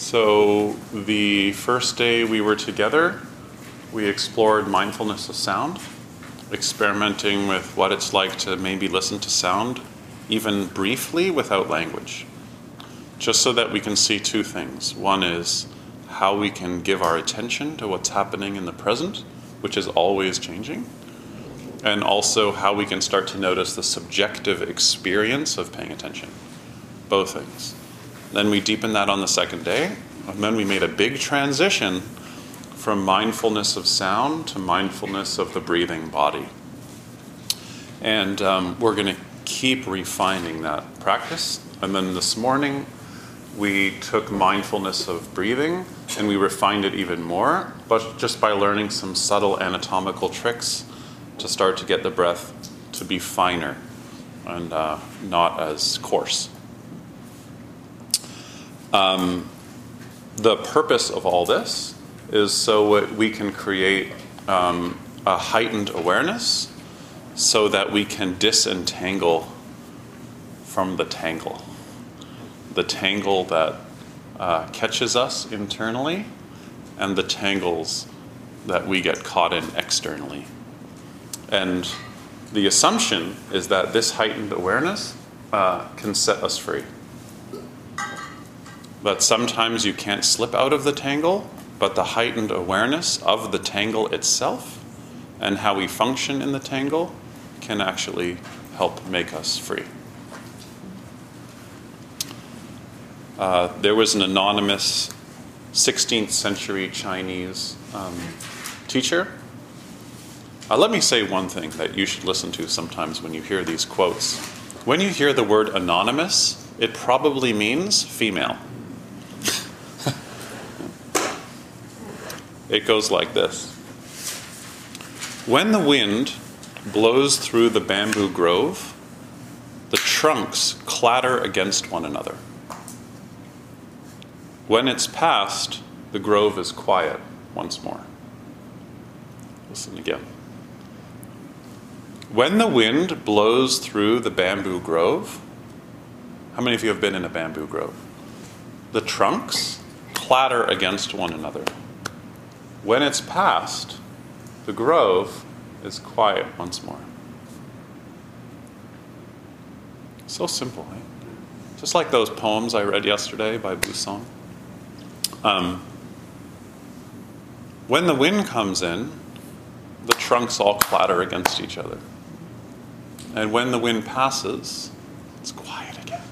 So, the first day we were together, we explored mindfulness of sound, experimenting with what it's like to maybe listen to sound, even briefly, without language. Just so that we can see two things. One is how we can give our attention to what's happening in the present, which is always changing, and also how we can start to notice the subjective experience of paying attention both things. Then we deepened that on the second day, and then we made a big transition from mindfulness of sound to mindfulness of the breathing body. And um, we're going to keep refining that practice. And then this morning, we took mindfulness of breathing and we refined it even more, but just by learning some subtle anatomical tricks to start to get the breath to be finer and uh, not as coarse. Um, the purpose of all this is so we can create um, a heightened awareness so that we can disentangle from the tangle. The tangle that uh, catches us internally and the tangles that we get caught in externally. And the assumption is that this heightened awareness uh, can set us free. But sometimes you can't slip out of the tangle, but the heightened awareness of the tangle itself and how we function in the tangle can actually help make us free. Uh, there was an anonymous 16th century Chinese um, teacher. Uh, let me say one thing that you should listen to sometimes when you hear these quotes. When you hear the word anonymous, it probably means female. It goes like this When the wind blows through the bamboo grove, the trunks clatter against one another. When it's past, the grove is quiet once more. Listen again. When the wind blows through the bamboo grove, how many of you have been in a bamboo grove? The trunks clatter against one another. When it's past, the grove is quiet once more. So simple, eh? Just like those poems I read yesterday by Buson. Um, when the wind comes in, the trunks all clatter against each other. And when the wind passes, it's quiet again.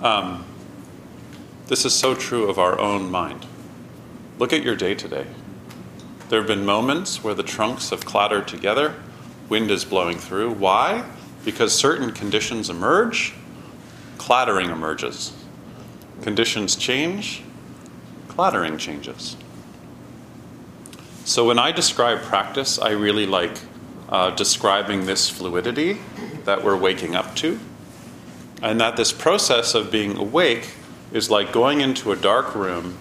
Um, this is so true of our own mind. Look at your day today. There have been moments where the trunks have clattered together, wind is blowing through. Why? Because certain conditions emerge, clattering emerges. Conditions change, clattering changes. So when I describe practice, I really like uh, describing this fluidity that we're waking up to, and that this process of being awake is like going into a dark room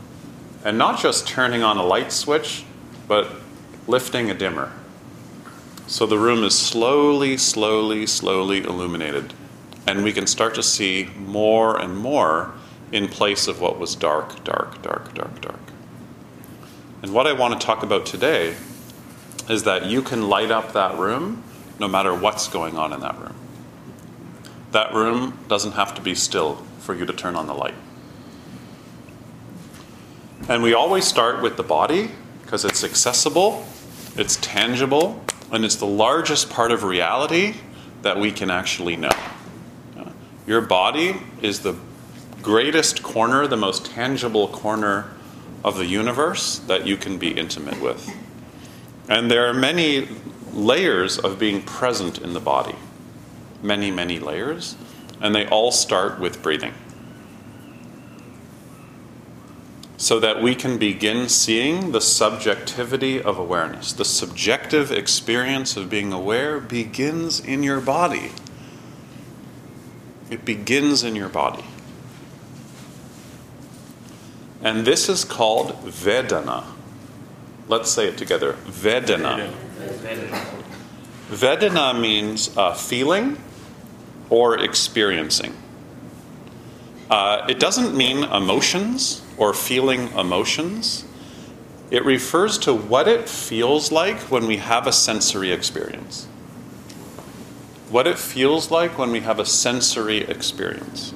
and not just turning on a light switch, but lifting a dimmer. So the room is slowly, slowly, slowly illuminated, and we can start to see more and more in place of what was dark, dark, dark, dark, dark. And what I want to talk about today is that you can light up that room no matter what's going on in that room. That room doesn't have to be still for you to turn on the light. And we always start with the body because it's accessible, it's tangible, and it's the largest part of reality that we can actually know. Your body is the greatest corner, the most tangible corner of the universe that you can be intimate with. And there are many layers of being present in the body. Many, many layers. And they all start with breathing. So that we can begin seeing the subjectivity of awareness. The subjective experience of being aware begins in your body. It begins in your body. And this is called Vedana. Let's say it together Vedana. Vedana means uh, feeling or experiencing. Uh, it doesn't mean emotions or feeling emotions. It refers to what it feels like when we have a sensory experience. What it feels like when we have a sensory experience.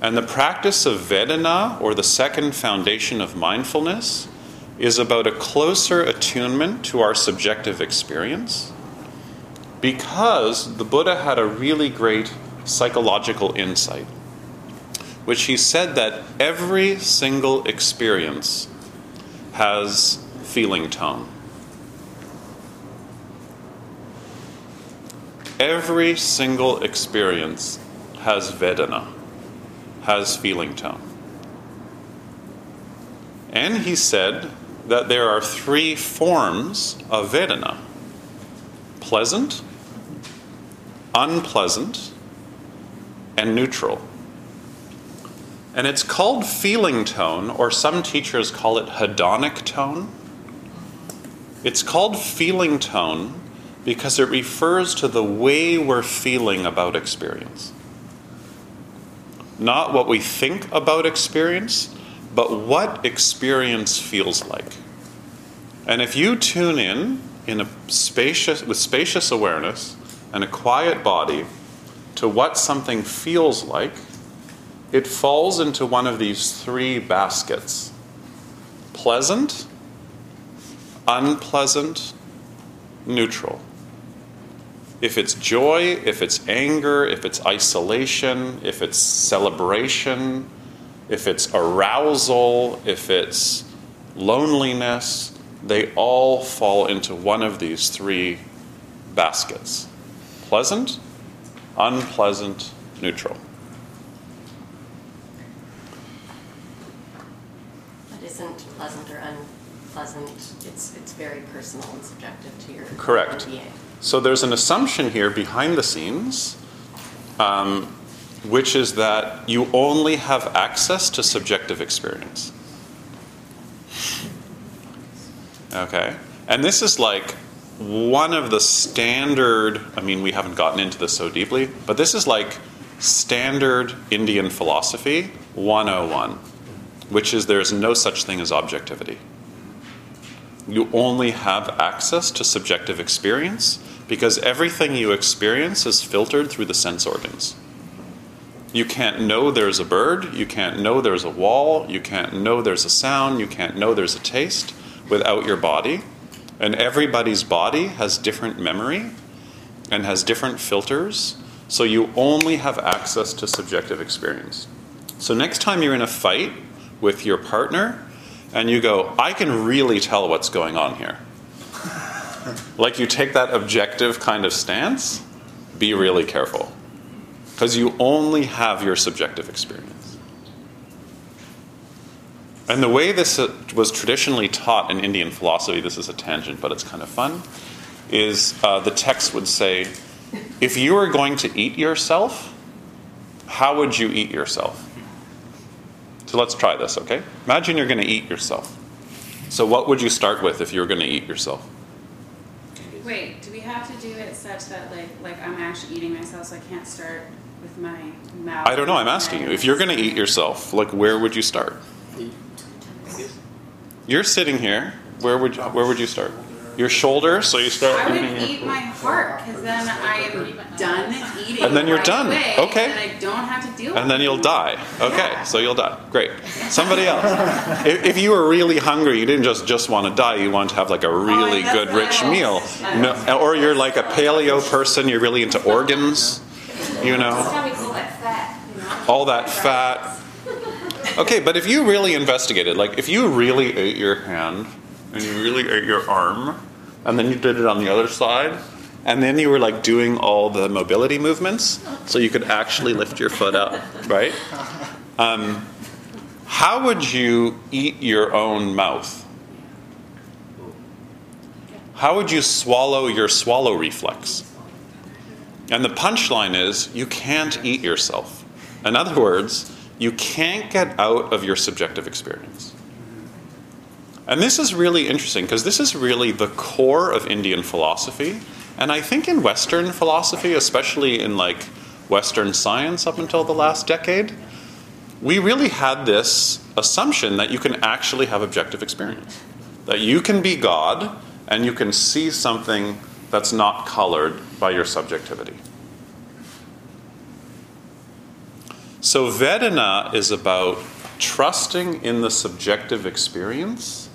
And the practice of Vedana, or the second foundation of mindfulness, is about a closer attunement to our subjective experience because the Buddha had a really great psychological insight, which he said that every single experience has feeling tone. Every single experience has Vedana has feeling tone. And he said that there are three forms of Vedana pleasant, unpleasant, and neutral. And it's called feeling tone, or some teachers call it hedonic tone. It's called feeling tone because it refers to the way we're feeling about experience not what we think about experience, but what experience feels like. And if you tune in in a spacious with spacious awareness and a quiet body to what something feels like, it falls into one of these three baskets. Pleasant, unpleasant, neutral if it's joy, if it's anger, if it's isolation, if it's celebration, if it's arousal, if it's loneliness, they all fall into one of these three baskets pleasant, unpleasant, neutral. But isn't pleasant or unpleasant, it's, it's very personal and subjective to your Correct. MBA. So there's an assumption here behind the scenes, um, which is that you only have access to subjective experience. Okay? And this is like one of the standard, I mean, we haven't gotten into this so deeply, but this is like standard Indian philosophy 101, which is there's no such thing as objectivity you only have access to subjective experience because everything you experience is filtered through the sense organs. You can't know there's a bird, you can't know there's a wall, you can't know there's a sound, you can't know there's a taste without your body. And everybody's body has different memory and has different filters, so you only have access to subjective experience. So, next time you're in a fight with your partner, and you go, I can really tell what's going on here. like you take that objective kind of stance, be really careful. Because you only have your subjective experience. And the way this uh, was traditionally taught in Indian philosophy, this is a tangent, but it's kind of fun, is uh, the text would say, if you were going to eat yourself, how would you eat yourself? So let's try this, okay? Imagine you're going to eat yourself. So what would you start with if you were going to eat yourself? Wait, do we have to do it such that like like I'm actually eating myself, so I can't start with my mouth? I don't know. I'm asking you. If you're going to eat yourself, like where would you start? You're sitting here. Where would you, where would you start? Your shoulder, so you start I would eating eat my heart because then I am done eating. And then you're right done. away, Okay. And I don't have to deal with and then you'll die. Okay, so you'll die. Great. Somebody else. if, if you were really hungry, you didn't just just want to die. You want to have like a oh, really that's good, rich I meal. No, uh, or you're like a paleo person. You're really into organs. You know, That's how we call that fat, you know? all that fat. Okay, but if you really investigated, like if you really ate your hand and you really ate your arm, and then you did it on the other side, and then you were like doing all the mobility movements, so you could actually lift your foot up, right? Um, how would you eat your own mouth? How would you swallow your swallow reflex? And the punchline is you can't eat yourself. In other words, you can't get out of your subjective experience. And this is really interesting because this is really the core of Indian philosophy. And I think in Western philosophy, especially in like Western science up until the last decade, we really had this assumption that you can actually have objective experience. That you can be God and you can see something that's not colored by your subjectivity. So, Vedana is about trusting in the subjective experience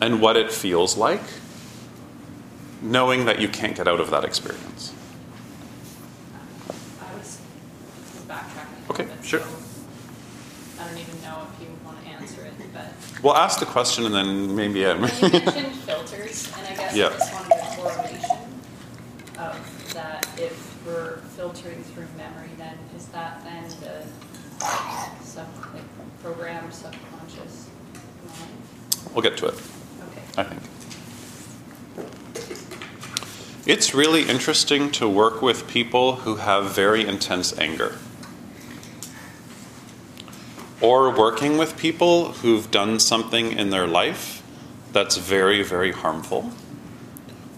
and what it feels like, knowing that you can't get out of that experience. I was backtracking Okay, bit. sure. so I don't even know if you want to answer it, but We'll ask the question and then maybe. you mentioned filters, and I guess Yeah. I just wanted a correlation of that. If we're filtering through memory, then is that then the sub, like programmed subconscious mind? We'll get to it. I think. It's really interesting to work with people who have very intense anger. Or working with people who've done something in their life that's very, very harmful.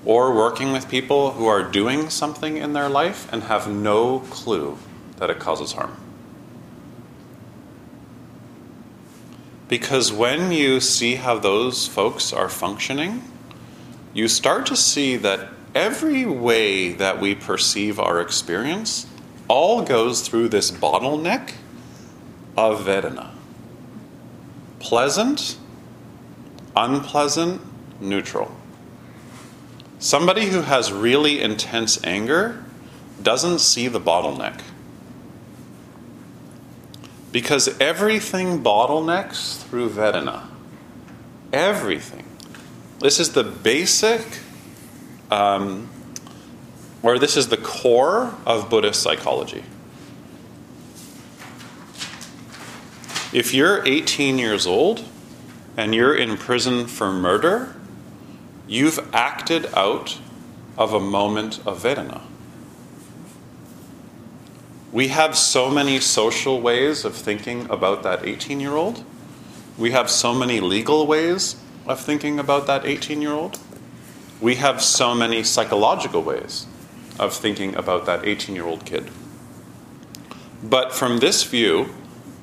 Or working with people who are doing something in their life and have no clue that it causes harm. Because when you see how those folks are functioning, you start to see that every way that we perceive our experience all goes through this bottleneck of Vedana pleasant, unpleasant, neutral. Somebody who has really intense anger doesn't see the bottleneck. Because everything bottlenecks through Vedana. Everything. This is the basic, um, or this is the core of Buddhist psychology. If you're 18 years old and you're in prison for murder, you've acted out of a moment of Vedana. We have so many social ways of thinking about that 18 year old. We have so many legal ways of thinking about that 18 year old. We have so many psychological ways of thinking about that 18 year old kid. But from this view,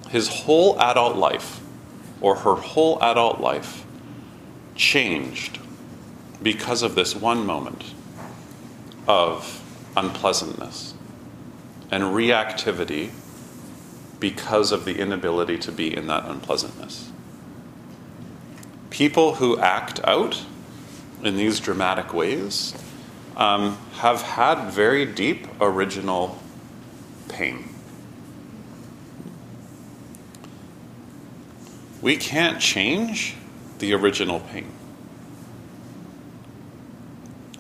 his whole adult life, or her whole adult life, changed because of this one moment of unpleasantness and reactivity because of the inability to be in that unpleasantness. People who act out in these dramatic ways um, have had very deep original pain. We can't change the original pain.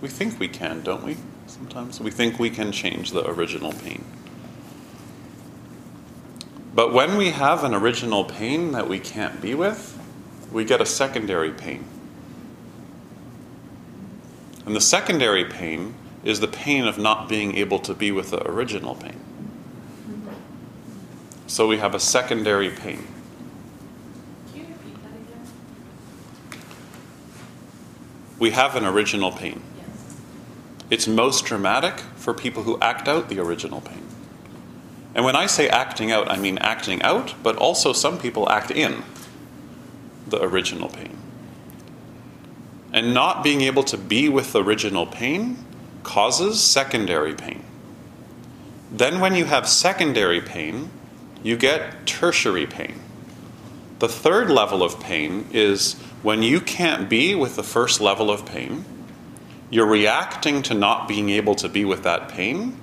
We think we can, don't we? Sometimes we think we can change the original pain. But when we have an original pain that we can't be with, we get a secondary pain. And the secondary pain is the pain of not being able to be with the original pain. So we have a secondary pain. Can you repeat that again? We have an original pain. It's most dramatic for people who act out the original pain. And when I say acting out, I mean acting out, but also some people act in the original pain. And not being able to be with the original pain causes secondary pain. Then, when you have secondary pain, you get tertiary pain. The third level of pain is when you can't be with the first level of pain, you're reacting to not being able to be with that pain,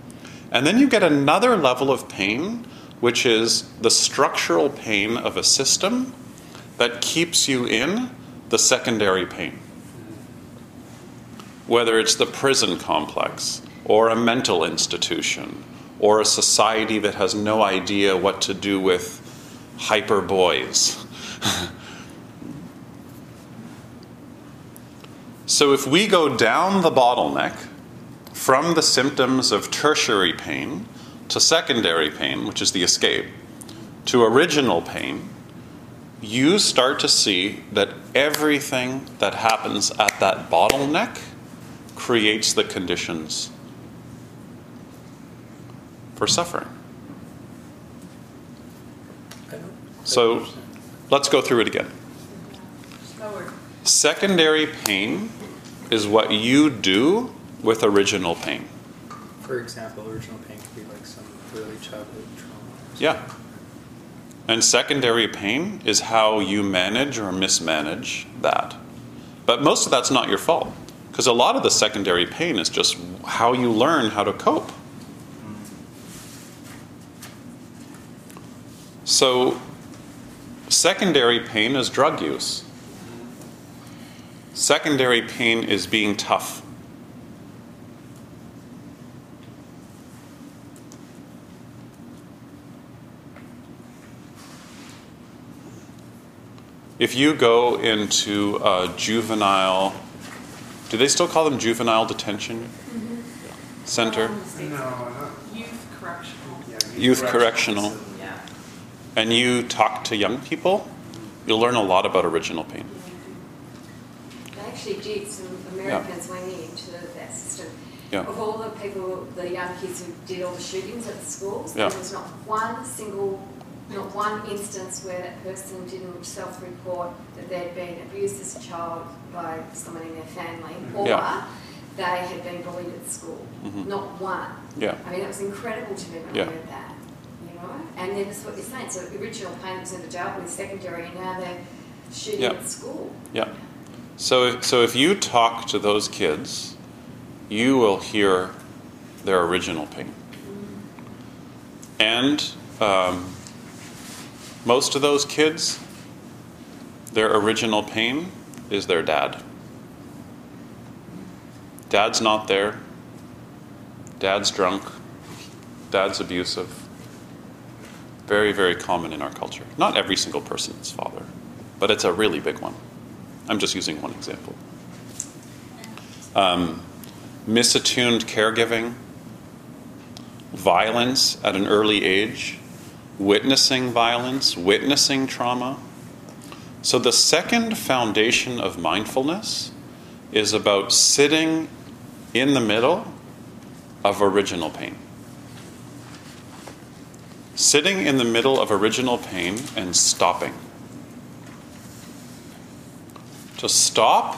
and then you get another level of pain, which is the structural pain of a system that keeps you in the secondary pain. Whether it's the prison complex, or a mental institution, or a society that has no idea what to do with hyper boys. so, if we go down the bottleneck from the symptoms of tertiary pain to secondary pain, which is the escape, to original pain, you start to see that everything that happens at that bottleneck creates the conditions for suffering. So let's go through it again. Secondary pain is what you do with original pain. For example, original pain could be like some early childhood trauma. Yeah. And secondary pain is how you manage or mismanage that. But most of that's not your fault. Because a lot of the secondary pain is just how you learn how to cope. So, secondary pain is drug use. Secondary pain is being tough. If you go into a juvenile, do they still call them juvenile detention center? Youth correctional. Youth correctional. Yeah. and you talk to young people, you'll learn a lot about original pain. They actually did, some Americans went into that system. Yeah. Of all the people, the young kids who did all the shootings at the schools, Yeah. there was not one single, not one instance where that person didn't self-report that they'd been abused as a child by someone in their family, or Yeah. they had been bullied at school. Mhm. Not one. Yeah. I mean, that was incredible to me when Yeah. I heard that. You know, and then that's what you're saying. So the original pain was never dealt with secondary, and now they're shooting Yeah. at school. Yeah. So, so if you talk to those kids, you will hear their original pain. And um, most of those kids, their original pain is their dad. Dad's not there. Dad's drunk. Dad's abusive. Very, very common in our culture. Not every single person is father, but it's a really big one. I'm just using one example. Um, misattuned caregiving, violence at an early age, witnessing violence, witnessing trauma. So, the second foundation of mindfulness is about sitting in the middle of original pain. Sitting in the middle of original pain and stopping. Just stop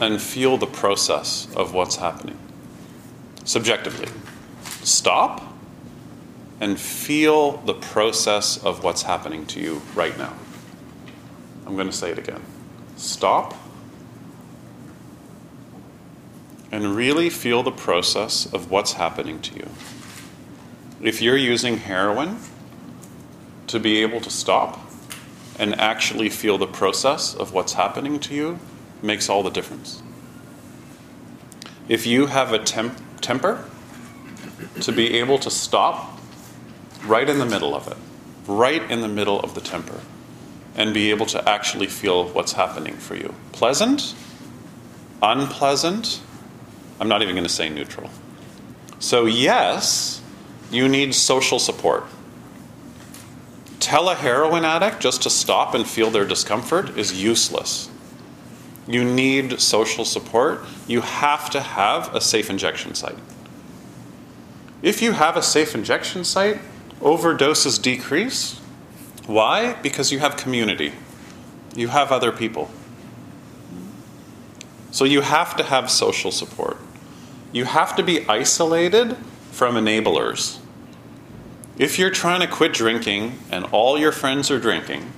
and feel the process of what's happening subjectively. Stop and feel the process of what's happening to you right now. I'm going to say it again. Stop and really feel the process of what's happening to you. If you're using heroin, to be able to stop and actually feel the process of what's happening to you makes all the difference. If you have a temp- temper, to be able to stop right in the middle of it, right in the middle of the temper, and be able to actually feel what's happening for you. Pleasant, unpleasant, I'm not even going to say neutral. So, yes, you need social support. Tell a heroin addict just to stop and feel their discomfort is useless. You need social support. You have to have a safe injection site. If you have a safe injection site, overdoses decrease. Why? Because you have community, you have other people. So you have to have social support. You have to be isolated from enablers. If you're trying to quit drinking and all your friends are drinking,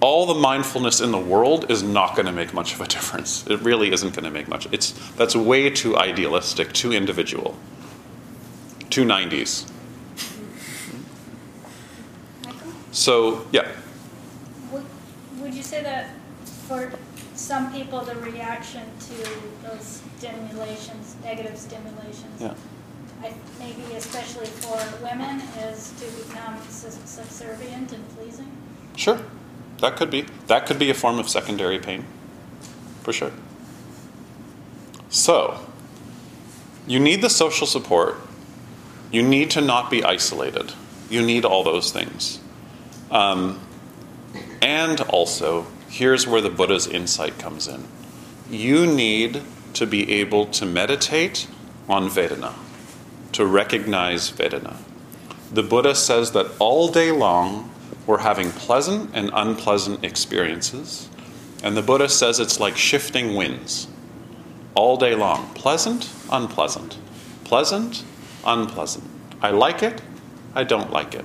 all the mindfulness in the world is not going to make much of a difference. It really isn't going to make much. It's that's way too idealistic, too individual. 290s. So, yeah. would, would you say that for some people, the reaction to those stimulations, negative stimulations, Yeah. I, maybe especially for women, is to become subservient and pleasing? Sure. That could be. That could be a form of secondary pain. For sure. So, you need the social support. You need to not be isolated. You need all those things. Um, and also, here's where the Buddha's insight comes in. You need to be able to meditate on Vedana, to recognize Vedana. The Buddha says that all day long we're having pleasant and unpleasant experiences. And the Buddha says it's like shifting winds all day long pleasant, unpleasant, pleasant, unpleasant. I like it, I don't like it.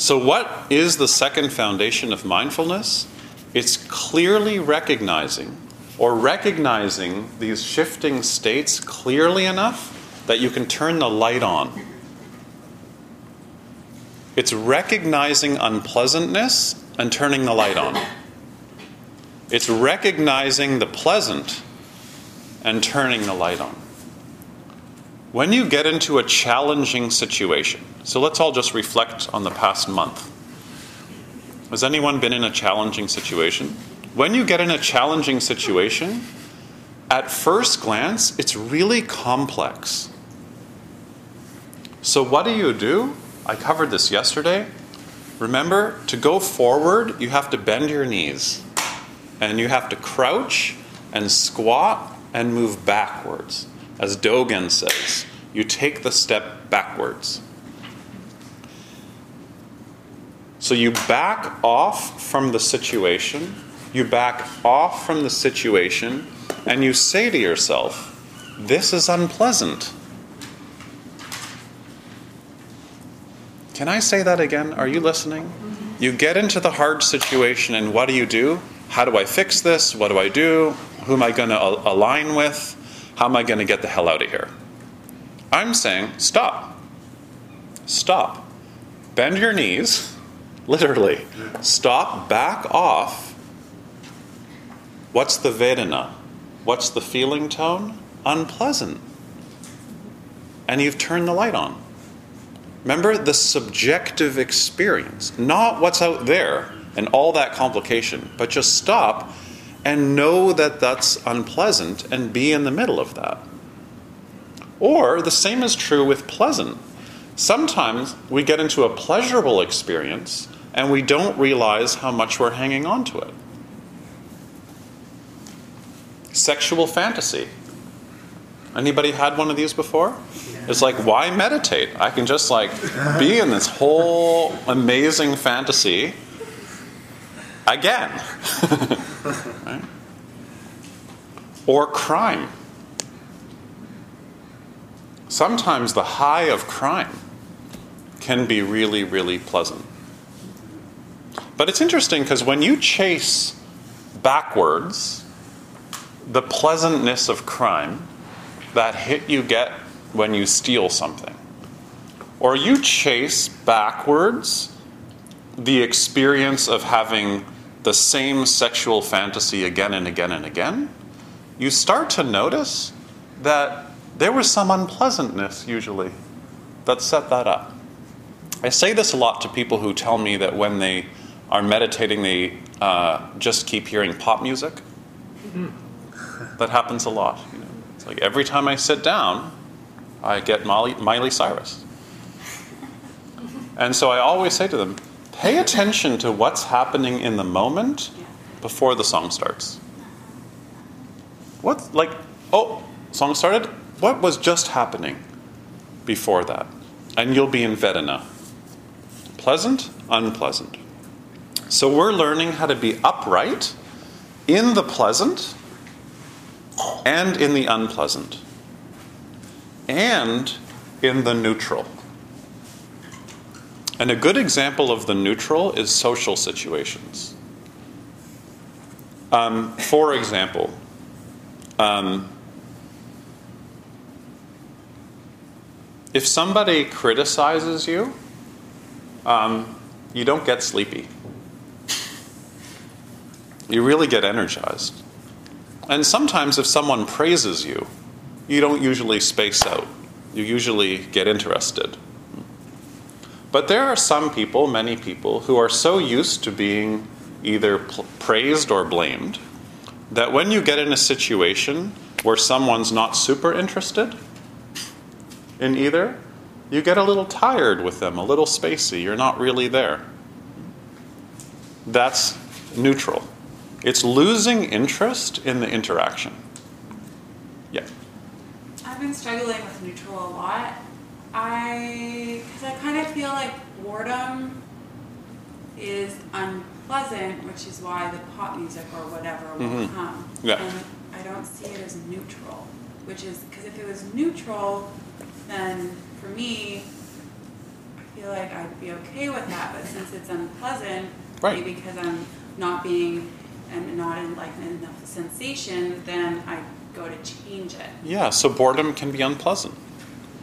So, what is the second foundation of mindfulness? It's clearly recognizing or recognizing these shifting states clearly enough that you can turn the light on. It's recognizing unpleasantness and turning the light on. It's recognizing the pleasant and turning the light on. When you get into a challenging situation, so let's all just reflect on the past month. Has anyone been in a challenging situation? When you get in a challenging situation, at first glance, it's really complex. So, what do you do? I covered this yesterday. Remember, to go forward, you have to bend your knees, and you have to crouch and squat and move backwards. As Dogen says, you take the step backwards. So you back off from the situation, you back off from the situation, and you say to yourself, This is unpleasant. Can I say that again? Are you listening? Mm-hmm. You get into the hard situation, and what do you do? How do I fix this? What do I do? Who am I going to align with? How am I going to get the hell out of here? I'm saying, stop. Stop. Bend your knees, literally. Stop, back off. What's the Vedana? What's the feeling tone? Unpleasant. And you've turned the light on. Remember the subjective experience, not what's out there and all that complication, but just stop and know that that's unpleasant and be in the middle of that. Or the same is true with pleasant. Sometimes we get into a pleasurable experience and we don't realize how much we're hanging on to it. Sexual fantasy. Anybody had one of these before? It's like, why meditate? I can just like be in this whole amazing fantasy again. right? Or crime. Sometimes the high of crime can be really, really pleasant. But it's interesting because when you chase backwards the pleasantness of crime, that hit you get when you steal something, or you chase backwards the experience of having the same sexual fantasy again and again and again, you start to notice that there was some unpleasantness usually that set that up. I say this a lot to people who tell me that when they are meditating, they uh, just keep hearing pop music. That happens a lot. You know? It's like every time I sit down, I get Miley, Miley Cyrus. And so I always say to them, pay attention to what's happening in the moment before the song starts. What, like, oh, song started? What was just happening before that? And you'll be in Vedana. Pleasant, unpleasant. So we're learning how to be upright in the pleasant and in the unpleasant and in the neutral. And a good example of the neutral is social situations. Um, for example, um, if somebody criticizes you, um, you don't get sleepy. You really get energized. And sometimes, if someone praises you, you don't usually space out. You usually get interested. But there are some people, many people, who are so used to being either praised or blamed that when you get in a situation where someone's not super interested in either, you get a little tired with them, a little spacey. You're not really there. That's neutral. It's losing interest in the interaction. Yeah. I've been struggling with neutral a lot. I, because I kind of feel like boredom is unpleasant, which is why the pop music or whatever will Mhm. come. Yeah. And I don't see it as neutral, which is, because if it was neutral, then for me, I feel like I'd be okay with that, but since it's unpleasant, Right. maybe because I'm not being, and not in like enough sensation, then I go to change it. Yeah, so boredom can be unpleasant.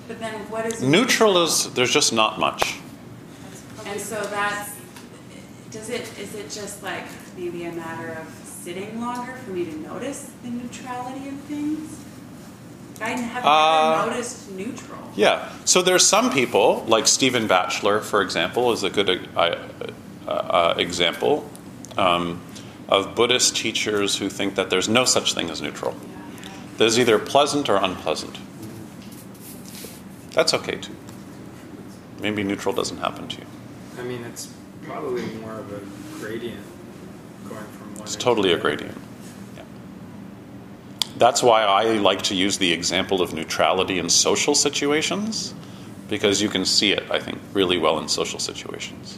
But then what is Neutral is there's just not much. And so that's does it is it just like maybe a matter of sitting longer for me to notice the neutrality of things? I have never Uh, noticed neutral. Yeah. So there's some people, like Stephen Batchelor, for example, is a good uh, uh, uh, example um, of Buddhist teachers who think that there's no such thing as neutral. There's either pleasant or unpleasant. That's okay too. Maybe neutral doesn't happen to you. I mean, it's probably more of a gradient going from one. It's end to totally a gradient. Yeah. That's why I like to use the example of neutrality in social situations, because you can see it, I think, really well in social situations.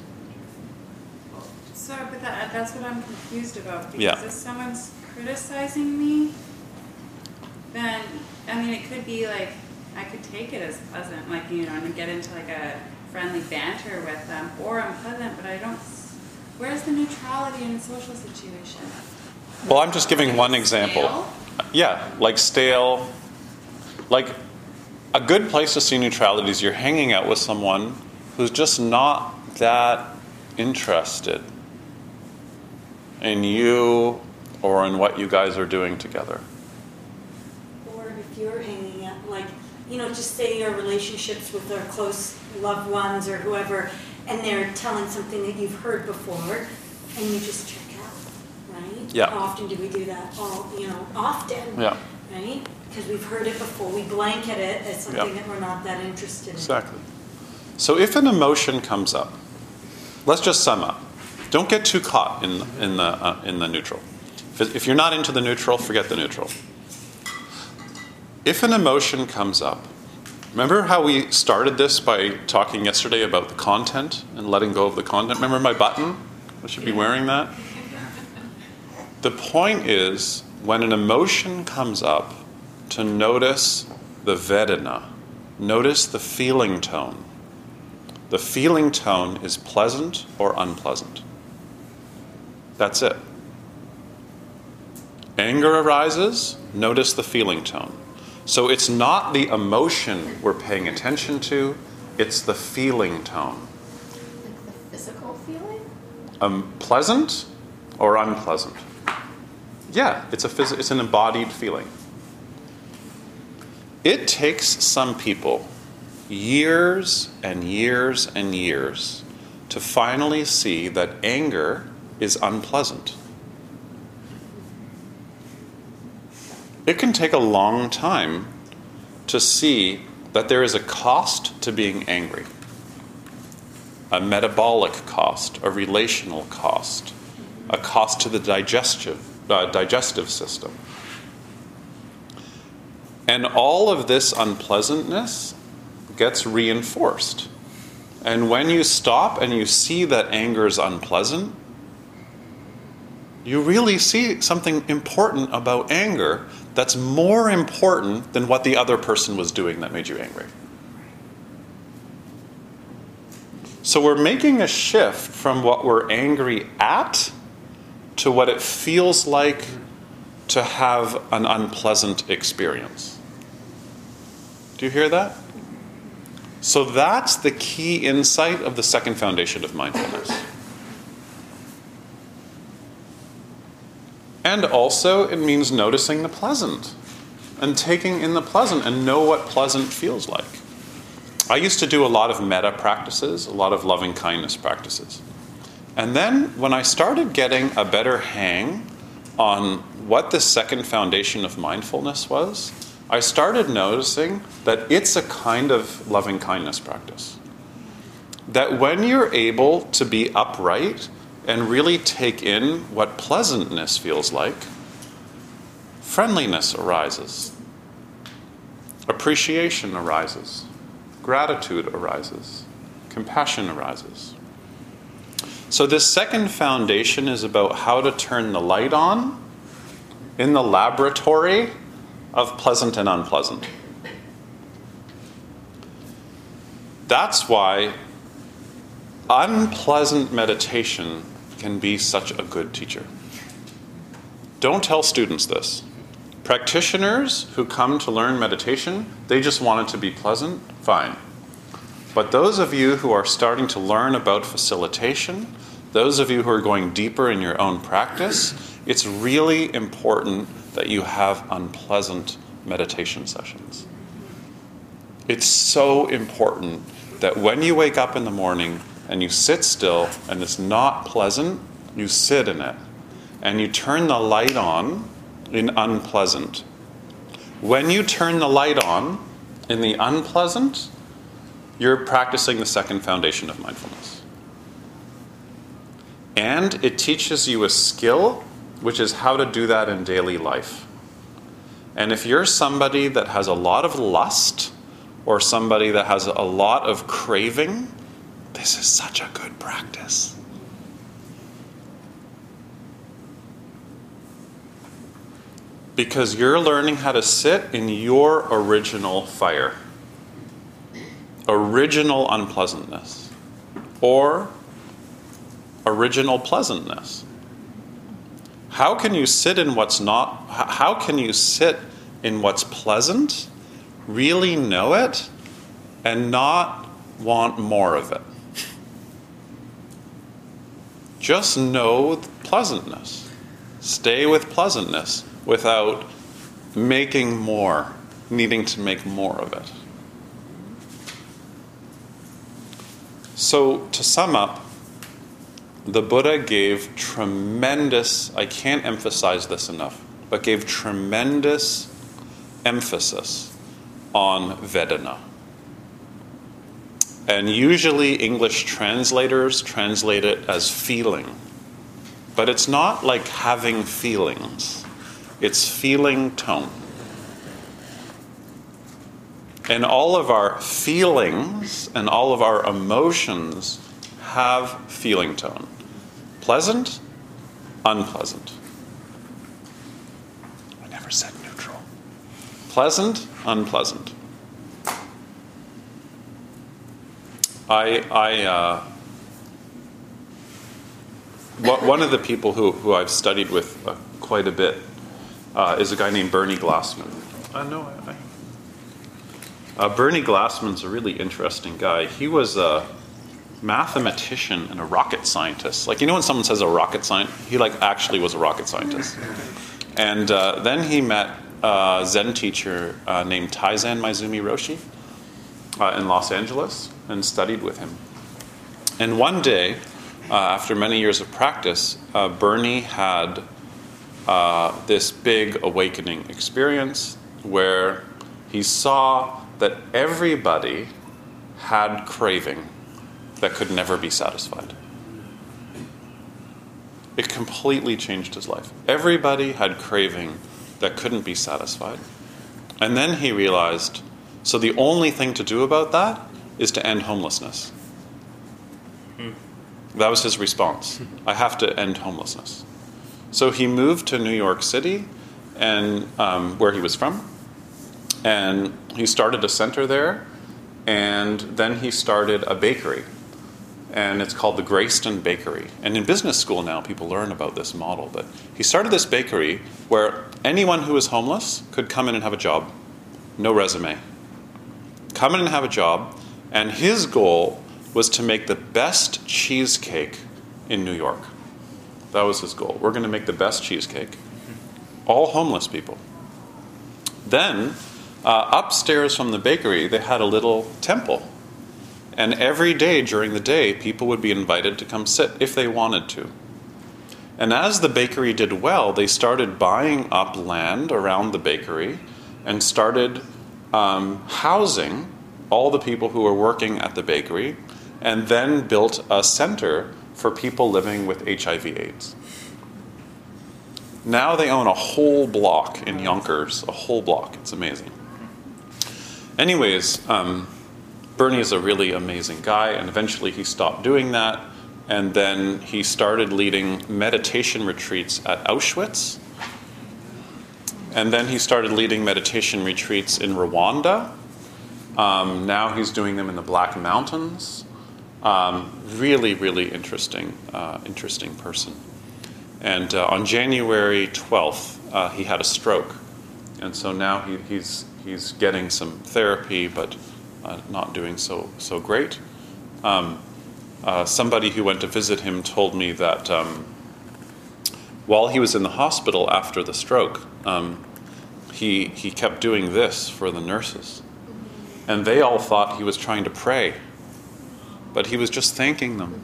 So, but that, that's what I'm confused about because Yeah. if someone's criticizing me, then I mean it could be like I could take it as pleasant, like you know, and get into like a friendly banter with them, or unpleasant. But I don't. Where's the neutrality in a social situation? Well, I'm just giving one Stale? example. Yeah, like stale. Like a good place to see neutrality is you're hanging out with someone who's just not that interested in you or in what you guys are doing together. Or if you're hanging out, like, you know, just say your relationships with our close loved ones or whoever, and they're telling something that you've heard before, and you just check out, right? Yeah. How often do we do that? All, you know, often. Yeah. Right? Because we've heard it before. We blanket it as something Yeah. that we're not that interested in. Exactly. So if an emotion comes up, let's just sum up. Don't get too caught in, in, the, uh, in the neutral. If, if you're not into the neutral, forget the neutral. If an emotion comes up, remember how we started this by talking yesterday about the content and letting go of the content? Remember my button? I should be wearing that. The point is when an emotion comes up, to notice the Vedana, notice the feeling tone. The feeling tone is pleasant or unpleasant. That's it. Anger arises, notice the feeling tone. So it's not the emotion we're paying attention to, it's the feeling tone. Like the physical feeling? Um, pleasant or unpleasant? Yeah, it's, a phys- it's an embodied feeling. It takes some people years and years and years to finally see that anger is unpleasant. It can take a long time to see that there is a cost to being angry a metabolic cost, a relational cost, a cost to the digestive, uh, digestive system. And all of this unpleasantness gets reinforced. And when you stop and you see that anger is unpleasant, you really see something important about anger that's more important than what the other person was doing that made you angry. So we're making a shift from what we're angry at to what it feels like to have an unpleasant experience. Do you hear that? So that's the key insight of the second foundation of mindfulness. And also, it means noticing the pleasant and taking in the pleasant and know what pleasant feels like. I used to do a lot of metta practices, a lot of loving kindness practices. And then when I started getting a better hang on what the second foundation of mindfulness was, I started noticing that it's a kind of loving kindness practice. That when you're able to be upright and really take in what pleasantness feels like, friendliness arises, appreciation arises, gratitude arises, compassion arises. So, this second foundation is about how to turn the light on in the laboratory of pleasant and unpleasant. That's why unpleasant meditation can be such a good teacher. Don't tell students this. Practitioners who come to learn meditation, they just want it to be pleasant, fine. But those of you who are starting to learn about facilitation, those of you who are going deeper in your own practice, it's really important that you have unpleasant meditation sessions. It's so important that when you wake up in the morning and you sit still and it's not pleasant, you sit in it and you turn the light on in unpleasant. When you turn the light on in the unpleasant, you're practicing the second foundation of mindfulness. And it teaches you a skill, which is how to do that in daily life. And if you're somebody that has a lot of lust or somebody that has a lot of craving, this is such a good practice. Because you're learning how to sit in your original fire, original unpleasantness, or original pleasantness. How can you sit in what's not, how can you sit in what's pleasant, really know it, and not want more of it? Just know pleasantness. Stay with pleasantness without making more, needing to make more of it. So, to sum up, the Buddha gave tremendous, I can't emphasize this enough, but gave tremendous emphasis on Vedana. And usually English translators translate it as feeling. But it's not like having feelings, it's feeling tone. And all of our feelings and all of our emotions have feeling tone pleasant, unpleasant. I never said neutral. Pleasant, unpleasant. I, I uh, one of the people who, who I've studied with uh, quite a bit uh, is a guy named Bernie Glassman. I know. I, uh, Bernie Glassman's a really interesting guy. He was a mathematician and a rocket scientist. Like you know when someone says a rocket scientist, he like actually was a rocket scientist. And uh, then he met a Zen teacher uh, named Taizan Maezumi Roshi uh, in Los Angeles and studied with him. And one day, uh, after many years of practice, uh, Bernie had uh, this big awakening experience where he saw that everybody had craving that could never be satisfied. It completely changed his life. Everybody had craving that couldn't be satisfied. And then he realized so the only thing to do about that is to end homelessness. That was his response. I have to end homelessness. So he moved to New York City, and um, where he was from, and he started a center there, and then he started a bakery, and it's called the Greyston Bakery. And in business school now, people learn about this model. But he started this bakery where anyone who was homeless could come in and have a job, no resume. Come in and have a job, and his goal was to make the best cheesecake in New York. That was his goal. We're going to make the best cheesecake. All homeless people. Then, uh, upstairs from the bakery, they had a little temple. And every day during the day, people would be invited to come sit if they wanted to. And as the bakery did well, they started buying up land around the bakery and started um, housing all the people who were working at the bakery, and then built a center for people living with HIV/AIDS. Now they own a whole block in Yonkers, a whole block. It's amazing. Anyways, um, Bernie is a really amazing guy, and eventually he stopped doing that, and then he started leading meditation retreats at Auschwitz. And then he started leading meditation retreats in Rwanda. Um, now he's doing them in the Black Mountains. Um, really, really interesting, uh, interesting person. And uh, on January 12th, uh, he had a stroke. And so now he, he's, he's getting some therapy, but uh, not doing so, so great. Um, uh, somebody who went to visit him told me that um, while he was in the hospital after the stroke, um, he, he kept doing this for the nurses. And they all thought he was trying to pray, but he was just thanking them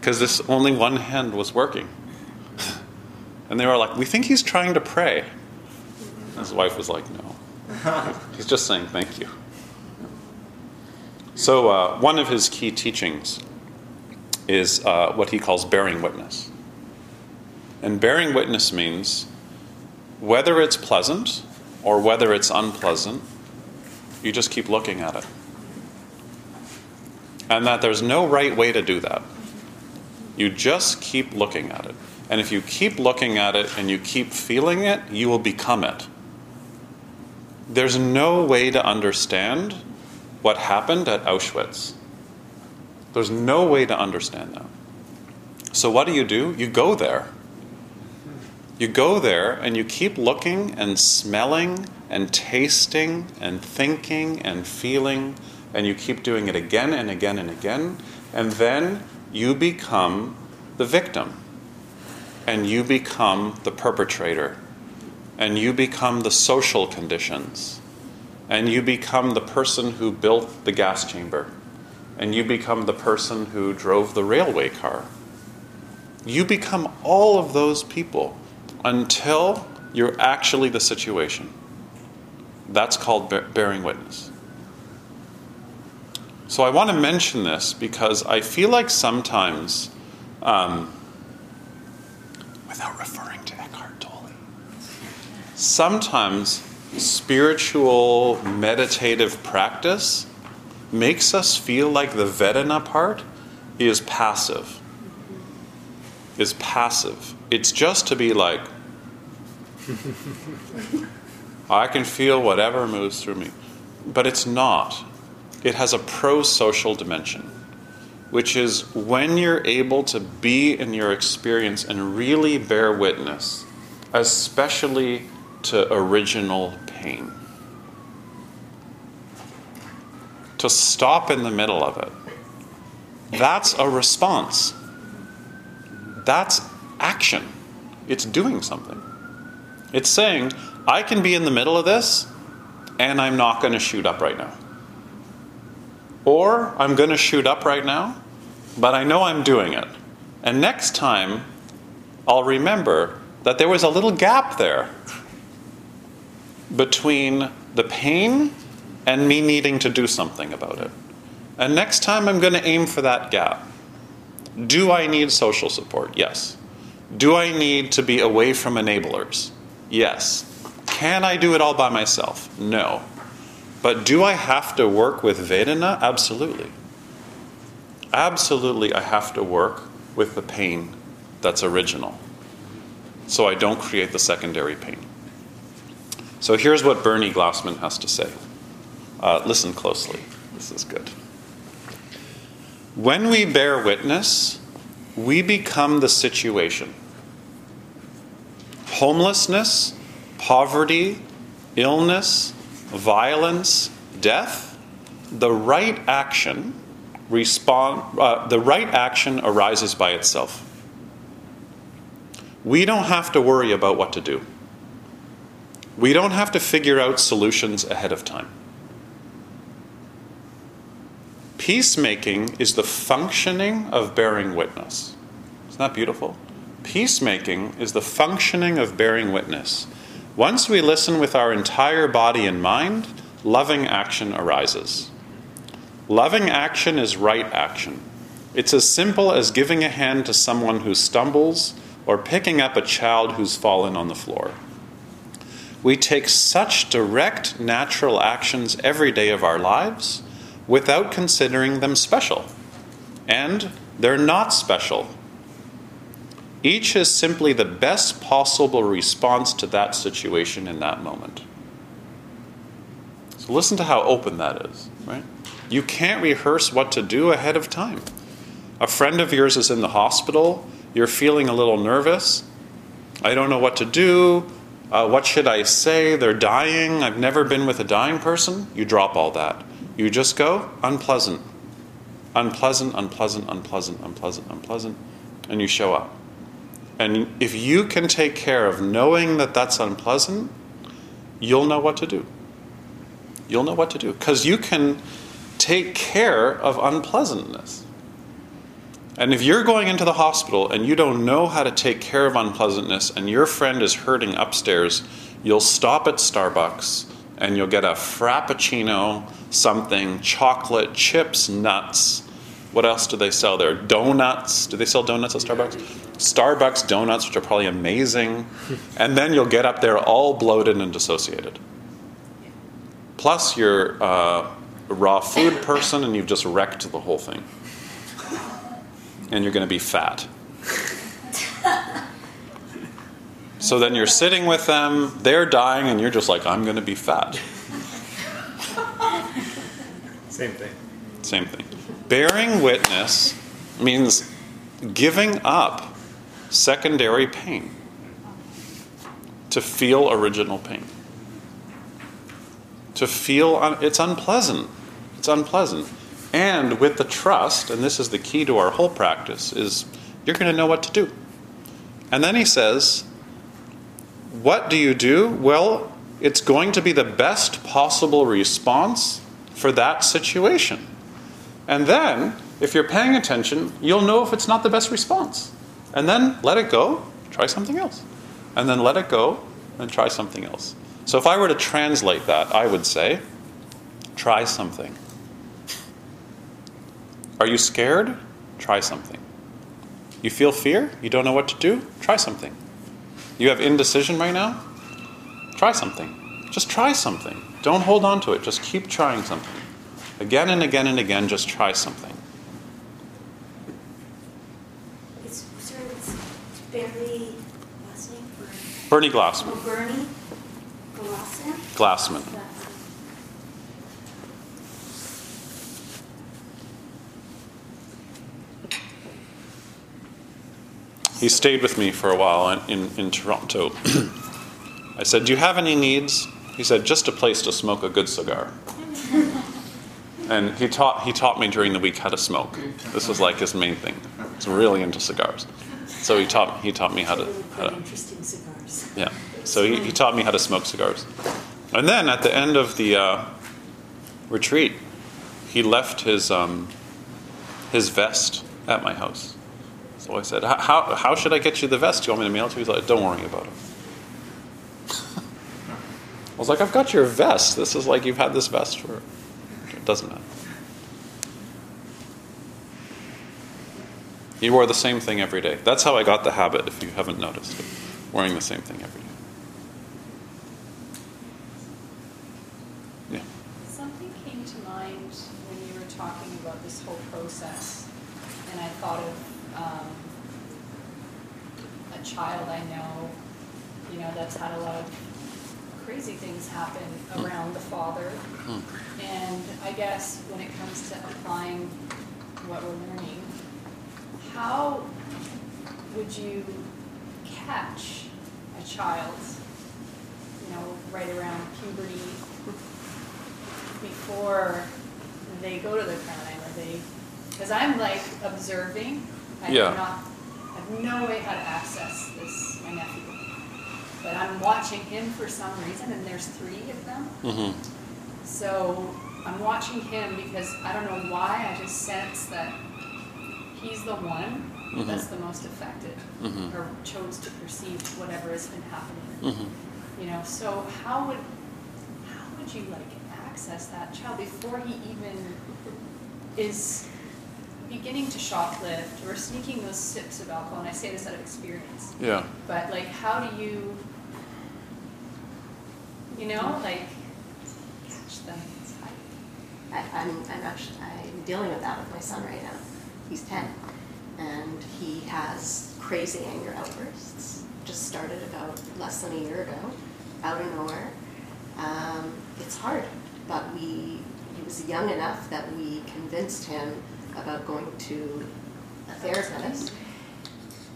because this only one hand was working. And they were like, We think he's trying to pray. His wife was like, No. He's just saying thank you. So, uh, one of his key teachings is uh, what he calls bearing witness. And bearing witness means whether it's pleasant or whether it's unpleasant, you just keep looking at it. And that there's no right way to do that. You just keep looking at it. And if you keep looking at it and you keep feeling it, you will become it. There's no way to understand what happened at Auschwitz. There's no way to understand that. So, what do you do? You go there. You go there and you keep looking and smelling and tasting and thinking and feeling, and you keep doing it again and again and again, and then you become the victim and you become the perpetrator, and you become the social conditions, and you become the person who built the gas chamber, and you become the person who drove the railway car. You become all of those people until you're actually the situation. That's called bearing witness. So I want to mention this because I feel like sometimes. Um, without referring to Eckhart Tolle. Sometimes spiritual meditative practice makes us feel like the Vedana part is passive. Is passive. It's just to be like, I can feel whatever moves through me. But it's not. It has a pro social dimension which is when you're able to be in your experience and really bear witness, especially to original pain. To stop in the middle of it. That's a response. That's action. It's doing something. It's saying, I can be in the middle of this and I'm not going to shoot up right now. Or I'm going to shoot up right now but I know I'm doing it. And next time, I'll remember that there was a little gap there between the pain and me needing to do something about it. And next time, I'm going to aim for that gap. Do I need social support? Yes. Do I need to be away from enablers? Yes. Can I do it all by myself? No. But do I have to work with Vedana? Absolutely absolutely I have to work with the pain that's original. so I don't create the secondary pain. So here's what Bernie Glassman has to say. Uh, listen closely. This is good. When we bear witness, we become the situation. Homelessness, poverty, illness, violence, death, the right action respond uh, the right action arises by itself. We don't have to worry about what to do. We don't have to figure out solutions ahead of time. Peacemaking is the functioning of bearing witness. Isn't that beautiful? Peacemaking is the functioning of bearing witness. Once we listen with our entire body and mind, loving action arises. Loving action is right action. It's as simple as giving a hand to someone who stumbles or picking up a child who's fallen on the floor. We take such direct, natural actions every day of our lives without considering them special. And they're not special. Each is simply the best possible response to that situation in that moment. So listen to how open that is, right? You can't rehearse what to do ahead of time. A friend of yours is in the hospital, you're feeling a little nervous. I don't know what to do. Uh, what should I say? They're dying. I've never been with a dying person. You drop all that. You just go unpleasant, unpleasant, unpleasant, unpleasant, unpleasant, unpleasant, and you show up. And if you can take care of knowing that that's unpleasant, you'll know what to do. You'll know what to do because you can take care of unpleasantness. And if you're going into the hospital and you don't know how to take care of unpleasantness and your friend is hurting upstairs, you'll stop at Starbucks and you'll get a frappuccino, something, chocolate, chips, nuts. What else do they sell there? Donuts. Do they sell donuts at Starbucks? Starbucks donuts, which are probably amazing. And then you'll get up there all bloated and dissociated. Plus, you're uh, a raw food person and you've just wrecked the whole thing. And you're going to be fat. So then you're sitting with them, they're dying, and you're just like, I'm going to be fat. Same thing. Same thing. Bearing witness means giving up secondary pain to feel original pain. To feel un- it's unpleasant. It's unpleasant. And with the trust, and this is the key to our whole practice, is you're going to know what to do. And then he says, What do you do? Well, it's going to be the best possible response for that situation. And then, if you're paying attention, you'll know if it's not the best response. And then let it go, try something else. And then let it go and try something else. So if I were to translate that, I would say, try something. Are you scared? Try something. You feel fear? You don't know what to do? Try something. You have indecision right now? Try something. Just try something. Don't hold on to it. Just keep trying something. Again and again and again, just try something. It's, sorry, it's it's Barry, last name? Bernie Glassman. Oh, Bernie Glassman? Glassman. He stayed with me for a while in, in, in Toronto. I said, Do you have any needs? He said, Just a place to smoke a good cigar. And he taught, he taught me during the week how to smoke. This was like his main thing. He's really into cigars. So he taught, he taught me how to, how to interesting cigars. yeah. So he, he taught me how to smoke cigars. And then at the end of the uh, retreat, he left his, um, his vest at my house. So I said, how, how should I get you the vest? Do you want me to mail it to you? He's like, don't worry about it. I was like, I've got your vest. This is like you've had this vest for. It doesn't matter. He wore the same thing every day. That's how I got the habit, if you haven't noticed, of wearing the same thing every day. Yeah. Something came to mind when you were talking about this whole process, and I thought of um, a child I know, you know, that's had a lot of crazy things happen around the father. And I guess when it comes to applying what we're learning, how would you catch a child, you know, right around puberty before they go to the crime or they, because I'm like observing, I Yeah. have not, I have no way how to access this, my nephew. But I'm watching him for some reason, and there's three of them. Mm-hmm. So I'm watching him because I don't know why, I just sense that he's the one that's the most affected Mhm. or chose to perceive whatever has been happening. hmm You know, so how would how would you like access that child before he even is beginning to shoplift or sneaking those sips of alcohol? And I say this out of experience. Yeah. But like, how do you, you know, like catch them? I, I'm, I'm actually, I'm dealing with that with my son right now. He's ten, and he has crazy anger outbursts. Just started about less than a year ago, out of nowhere. Um, it's hard, but we, he was young enough that we convinced him about going to a therapist,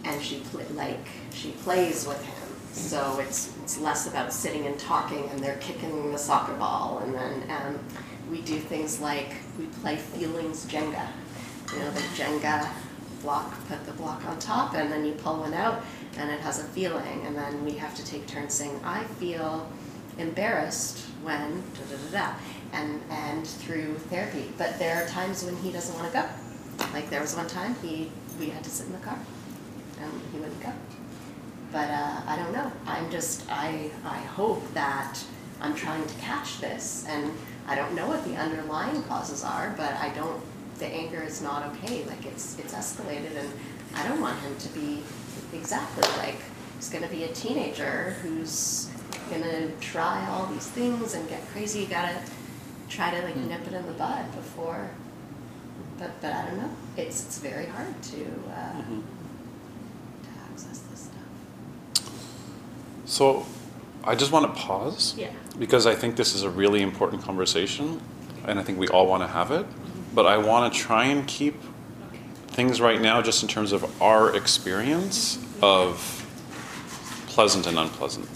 and she like she plays with him. So it's it's less about sitting and talking, and they're kicking the soccer ball, and then um, we do things like we play feelings Jenga. You know, the Jenga block, put the block on top, and then you pull one out, and it has a feeling, and then we have to take turns saying, "I feel embarrassed when da da da da," and and through therapy. But there are times when he doesn't want to go. Like there was one time he we had to sit in the car, and he wouldn't go. But uh, I don't know. I'm just I I hope that I'm trying to catch this, and I don't know what the underlying causes are, but I don't. The anger is not okay. Like it's it's escalated, and I don't want him to be exactly like he's going to be a teenager who's going to try all these things and get crazy. You gotta try to like nip it in the bud before. But but I don't know. It's it's very hard to uh, Mhm. to access this stuff. So I just want to pause Yeah. because I think this is a really important conversation and I think we all want to have it. But I want to try and keep things right now just in terms of our experience of pleasant and unpleasant.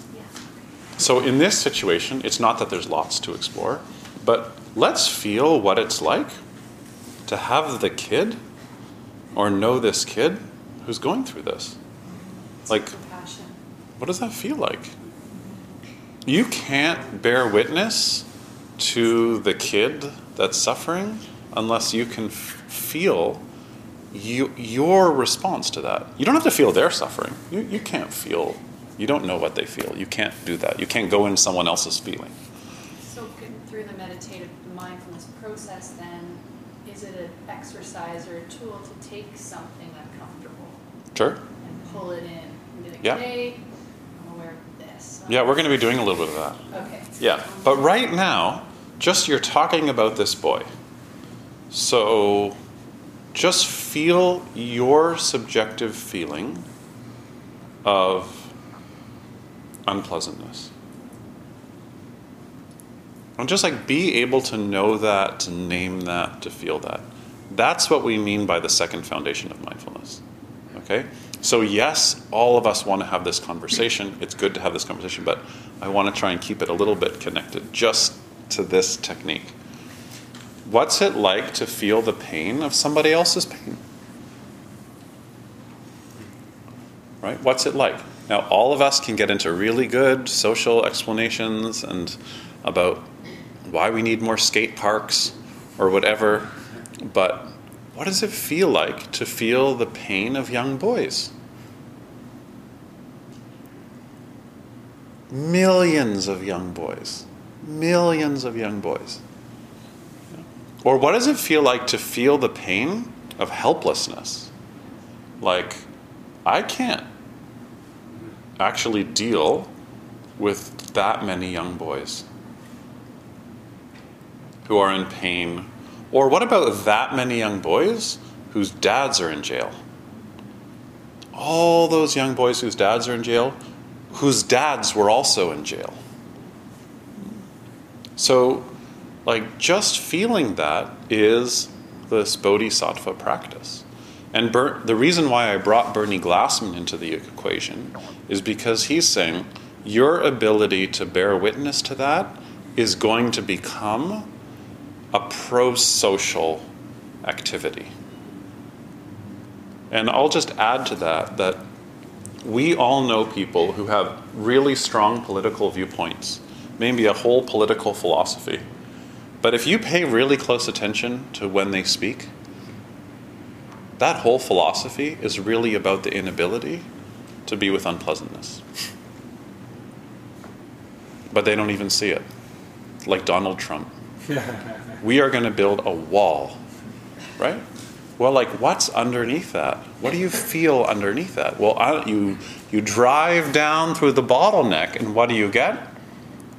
So in this situation, it's not that there's lots to explore, but let's feel what it's like to have the kid or know this kid who's going through this. Like, what does that feel like? You can't bear witness to the kid that's suffering unless you can f- feel you, your response to that. You don't have to feel their suffering. You, you can't feel, you don't know what they feel. You can't do that. You can't go in someone else's feeling. So through the meditative mindfulness process, then, is it an exercise or a tool to take something uncomfortable Sure? and pull it in like, Yeah. I'm aware of this. Yeah, we're going to be doing a little bit of that. Okay. Yeah, but right now, just you're talking about this boy. So just feel your subjective feeling of unpleasantness. And just like be able to know that, to name that, to feel that. That's what we mean by the second foundation of mindfulness. Okay? So, yes, all of us want to have this conversation. It's good to have this conversation, but I want to try and keep it a little bit connected just to this technique. What's it like to feel the pain of somebody else's pain? Right? What's it like? Now, all of us can get into really good social explanations and about why we need more skate parks or whatever, but what does it feel like to feel the pain of young boys? Millions of young boys. Millions of young boys. Or what does it feel like to feel the pain of helplessness? Like, I can't actually deal with that many young boys who are in pain. Or what about that many young boys whose dads are in jail? all those young boys whose dads are in jail, whose dads were also in jail. So, like, just feeling that is this bodhisattva practice. And Ber- the reason why I brought Bernie Glassman into the equation is because he's saying your ability to bear witness to that is going to become a pro social activity. And I'll just add to that that we all know people who have really strong political viewpoints, maybe a whole political philosophy. But if you pay really close attention to when they speak, that whole philosophy is really about the inability to be with unpleasantness. But they don't even see it. Like Donald Trump. we are going to build a wall, right? Well, like, what's underneath that? What do you feel underneath that? Well, I, you, you drive down through the bottleneck, and what do you get?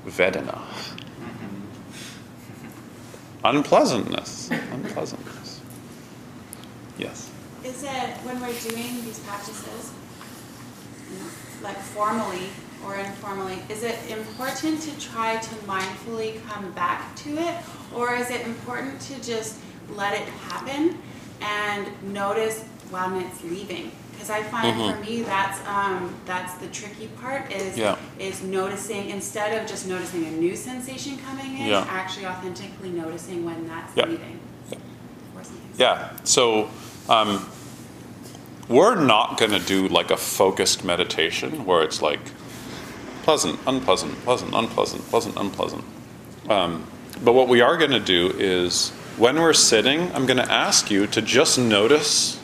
Vedana. Unpleasantness. Unpleasantness. Yes. Is it when we're doing these practices, like formally or informally, is it important to try to mindfully come back to it? Or is it important to just let it happen and notice when it's leaving? Because I find Mhm. for me that's um, that's the tricky part is Yeah. is noticing instead of just noticing a new sensation coming in, Yeah. actually authentically noticing when that's Yeah. leaving. Yeah. Yeah. So um, we're not going to do like a focused meditation where it's like pleasant, unpleasant, pleasant, unpleasant, pleasant, unpleasant. Um, but what we are going to do is when we're sitting, I'm going to ask you to just notice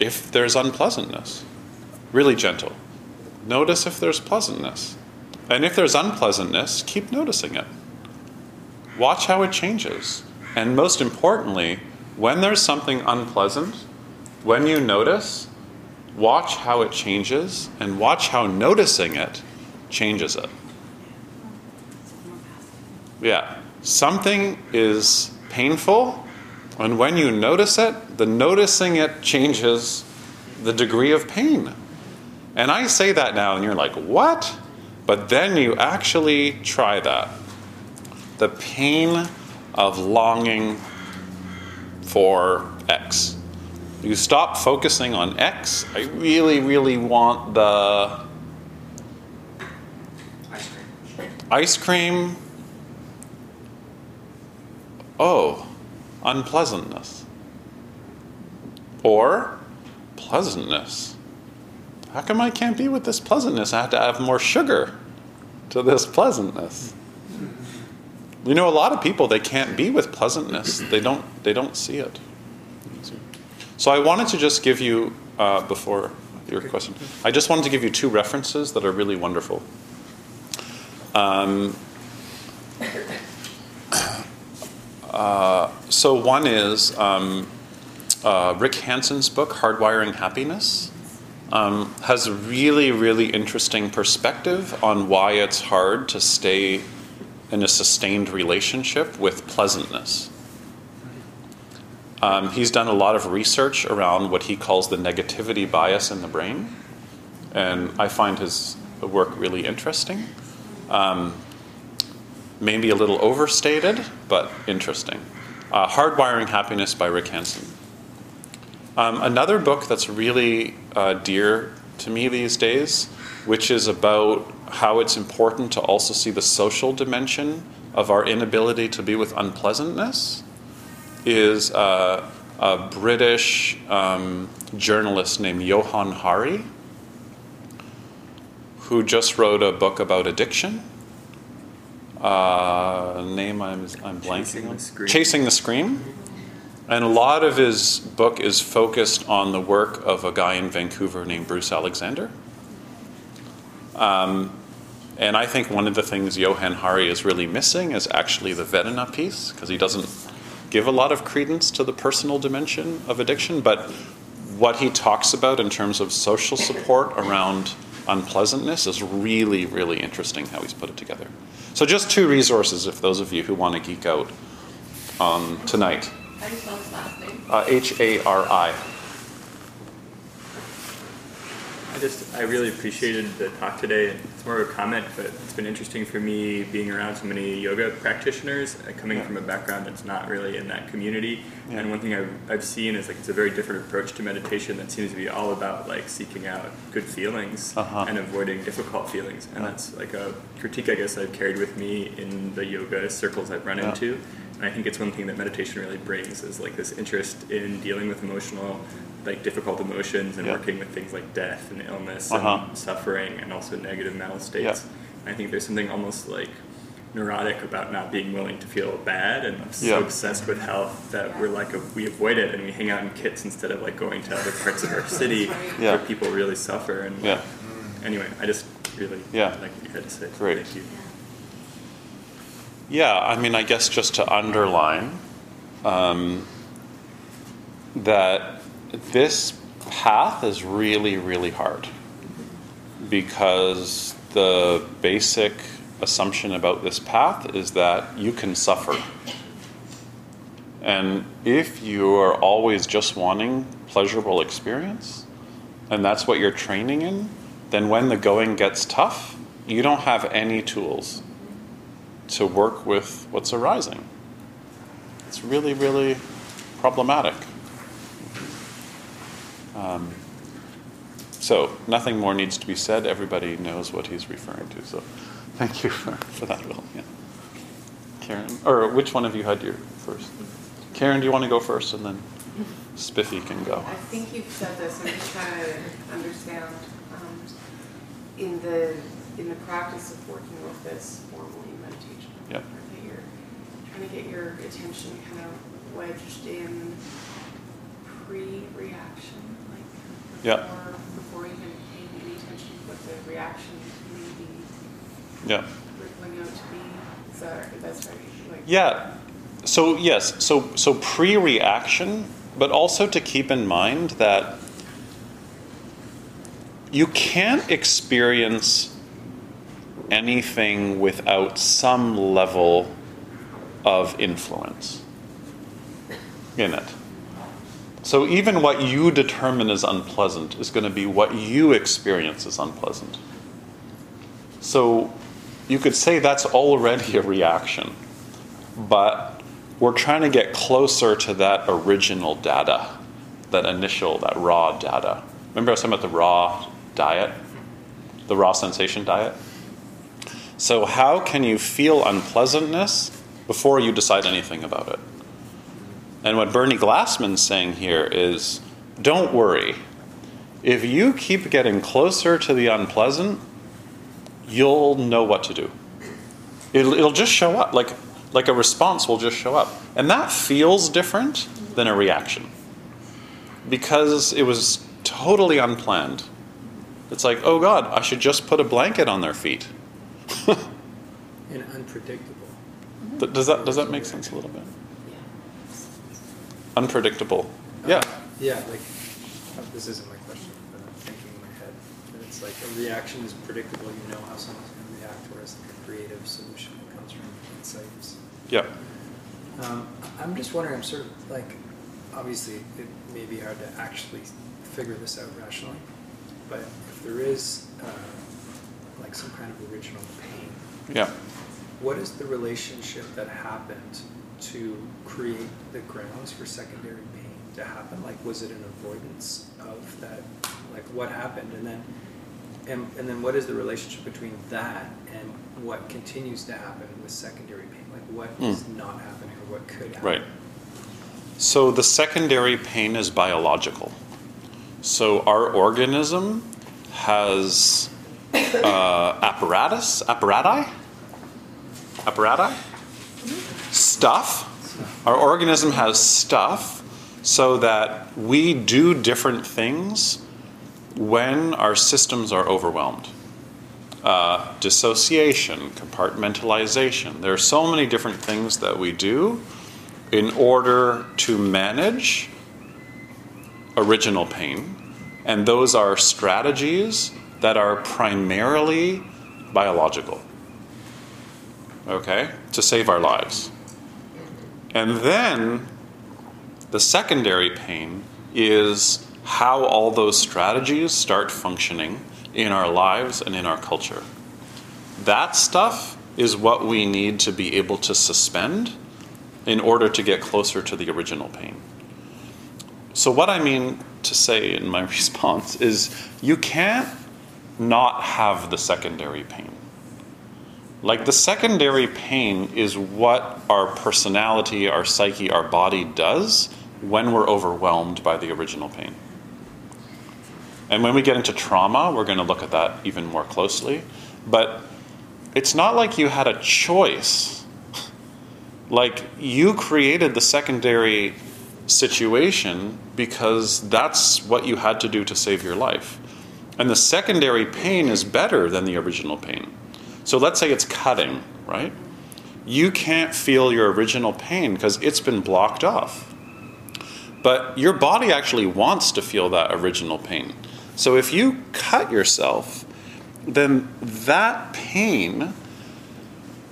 if there's unpleasantness. Really gentle. Notice if there's pleasantness. And if there's unpleasantness, keep noticing it. Watch how it changes. And most importantly, when there's something unpleasant, when you notice, watch how it changes and watch how noticing it changes it. Yeah. Something is painful, and when you notice it, the noticing it changes the degree of pain. And I say that now, and you're like, what? But then you actually try that. The pain of longing for X. You stop focusing on X. I really, really want the Ice cream. ice cream. Oh, unpleasantness. Or pleasantness. How come I can't be with this pleasantness? I have to add more sugar to this pleasantness. You know, a lot of people they can't be with pleasantness. They don't. They don't see it. So I wanted to just give you uh, before your question. I just wanted to give you two references that are really wonderful. Um, uh, so one is um, uh, Rick Hanson's book, Hardwiring Happiness, um, has a really, really interesting perspective on why it's hard to stay in a sustained relationship with pleasantness. Um, he's done a lot of research around what he calls the negativity bias in the brain, and I find his work really interesting. Um, maybe a little overstated, but interesting. Uh, Hardwiring Happiness by Rick Hanson. Um, another book that's really uh, dear to me these days, which is about how it's important to also see the social dimension of our inability to be with unpleasantness, is uh, a British um, journalist named Johan Hari, who just wrote a book about addiction. Uh, name I'm, I'm blanking Chasing on. the Scream. Chasing the Scream. And a lot of his book is focused on the work of a guy in Vancouver named Bruce Alexander. Um, and I think one of the things Johan Hari is really missing is actually the Vedana piece, because he doesn't give a lot of credence to the personal dimension of addiction. But what he talks about in terms of social support around unpleasantness is really, really interesting how he's put it together. So, just two resources if those of you who want to geek out um, tonight. How do you spell his last name? Uh, H A R I. just I really appreciated the talk today. It's more of a comment, but it's been interesting for me being around so many yoga practitioners, uh, coming Yeah. from a background that's not really in that community. Yeah. And one thing I've, I've seen is like it's a very different approach to meditation that seems to be all about like seeking out good feelings Uh-huh. and avoiding difficult feelings. And Yeah. that's like a critique I guess I've carried with me in the yoga circles I've run into. And I think it's one thing that meditation really brings is like this interest in dealing with emotional, like difficult emotions and Yeah. working with things like death and illness Uh-huh. and suffering and also negative mental states. I think there's something almost like neurotic about not being willing to feel bad and I'm so Yeah. obsessed with health that we're like a, we avoid it and we hang out in kits instead of like going to other parts of our city Yeah. where people really suffer and Yeah. anyway I just really Yeah. like what you had to say Great. thank you Yeah, I mean, I guess just to underline um, that this path is really, really hard because the basic assumption about this path is that you can suffer. And if you are always just wanting pleasurable experience, and that's what you're training in, then when the going gets tough, you don't have any tools to work with what's arising. It's really, really problematic. Um, so, nothing more needs to be said. Everybody knows what he's referring to. So, thank you for, for that, Will. Yeah. Karen, or which one of you had your first? Karen, do you want to go first, and then Spiffy can go. I think you've said this, I'm just trying to understand, um, in the, in the practice of working with this formally in meditation. Yep. That you're trying to get your attention kind of wedged in pre-reaction, like Yeah. before, before even paying any attention to what the reaction may be Yeah. rippling out to be. Is that, that's right? Like, Yeah. So yes, so so pre-reaction, but also to keep in mind that you can't experience anything without some level of influence in it. So even what you determine as unpleasant is going to be what you experience as unpleasant. So you could say that's already a reaction, but we're trying to get closer to that original data, that initial, that raw data. Remember I was talking about the raw diet, the raw sensation diet? So, how can you feel unpleasantness before you decide anything about it? And what Bernie Glassman's saying here is don't worry. If you keep getting closer to the unpleasant, you'll know what to do. It'll, it'll just show up. Like, like a response will just show up. And that feels different than a reaction because it was totally unplanned. It's like, oh God, I should just put a blanket on their feet. And unpredictable. Th- Does that, does that make sense a little bit? Unpredictable. Yeah. Yeah, like, uh, this isn't my question, but I'm thinking in my head, that it's like a reaction is predictable, you know how someone's gonna react, whereas like a creative solution that comes from insights. Yeah. Um, I'm just wondering, I'm sort of like, obviously, it may be hard to actually figure this out rationally, but if there is, uh, like some kind of original pain, Yeah. What is the relationship that happened to create the grounds for secondary pain to happen? Like, was it an avoidance of that? Like, what happened? And then, and, and then what is the relationship between that and what continues to happen with secondary pain? Like, what is Hmm. not happening or what could happen? Right. So the secondary pain is biological. So our organism has uh, apparatus, apparati, apparati, stuff. Our organism has stuff so that we do different things when our systems are overwhelmed. Uh, dissociation, compartmentalization. There are so many different things that we do in order to manage original pain. And those are strategies that are primarily biological, okay, to save our lives. And then the secondary pain is how all those strategies start functioning in our lives and in our culture. That stuff is what we need to be able to suspend in order to get closer to the original pain. So, what I mean to say in my response is you can't not have the secondary pain. Like, the secondary pain is what our personality, our psyche, our body does when we're overwhelmed by the original pain. And when we get into trauma, we're going to look at that even more closely. But it's not like you had a choice. Like, you created the secondary situation because that's what you had to do to save your life. And the secondary pain is better than the original pain. So let's say it's cutting, right? You can't feel your original pain because it's been blocked off. But your body actually wants to feel that original pain. So if you cut yourself, then that pain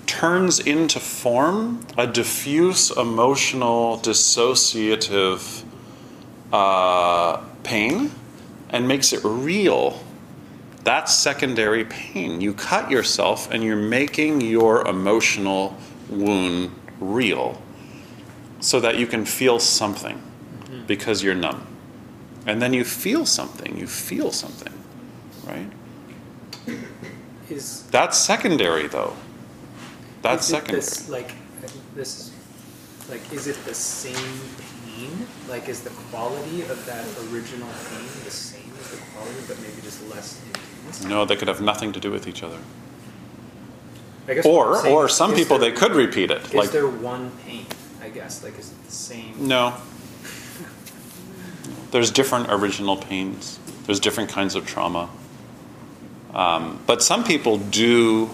turns into form a diffuse emotional dissociative uh, pain and makes it real. That's secondary pain. You cut yourself and you're making your emotional wound real so that you can feel something hmm. because you're numb. And then you feel something, you feel something, right? Is That's secondary though. That's secondary. This, like this, like is it the same pain? Like is the quality of that original pain the same as the quality, but maybe just less intense? No, they could have nothing to do with each other. I guess what I'm Or saying or is, some is people there- they could repeat it. Is Like there one pain? I guess like is it the same? no. There's different original pains. There's different kinds of trauma. Um, but some people do.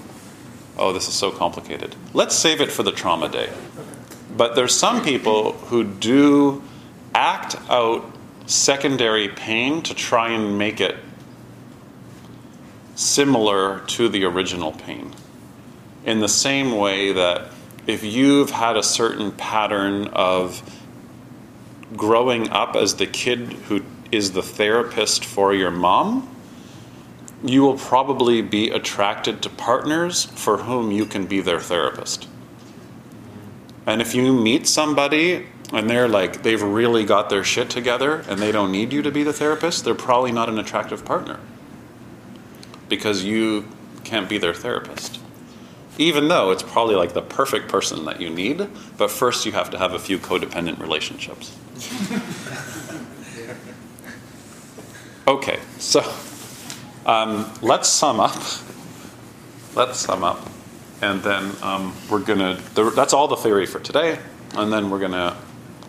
Oh, this is so complicated. Let's save it for the trauma day. But there's some people who do act out secondary pain to try and make it similar to the original pain. In the same way that if you've had a certain pattern of growing up as the kid who is the therapist for your mom, you will probably be attracted to partners for whom you can be their therapist. And if you meet somebody and they're like, they've really got their shit together and they don't need you to be the therapist, they're probably not an attractive partner because you can't be their therapist. Even though it's probably like the perfect person that you need, but first you have to have a few codependent relationships. Okay, so um, let's sum up. Let's sum up. And then um, we're going to, that's all the theory for today. And then we're going to,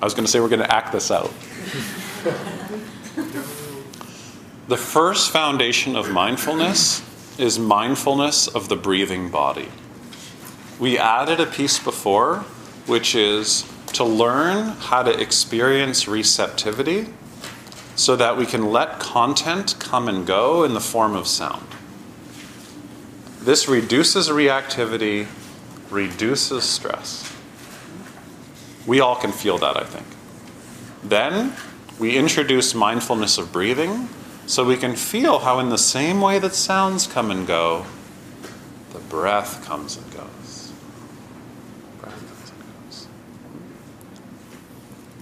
I was going to say we're going to act this out. the first foundation of mindfulness is mindfulness of the breathing body. We added a piece before, which is to learn how to experience receptivity so that we can let content come and go in the form of sound. This reduces reactivity, reduces stress. We all can feel that, I think. Then we introduce mindfulness of breathing so we can feel how, in the same way that sounds come and go, the breath comes and goes. Breath comes and goes.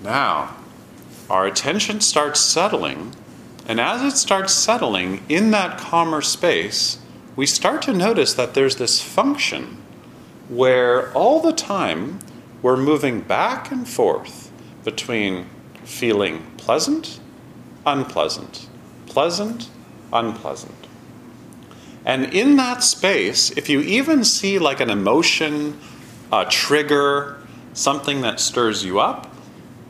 Now, our attention starts settling, and as it starts settling in that calmer space, we start to notice that there's this function where all the time we're moving back and forth between feeling pleasant, unpleasant, pleasant, unpleasant. And in that space, if you even see like an emotion, a trigger, something that stirs you up,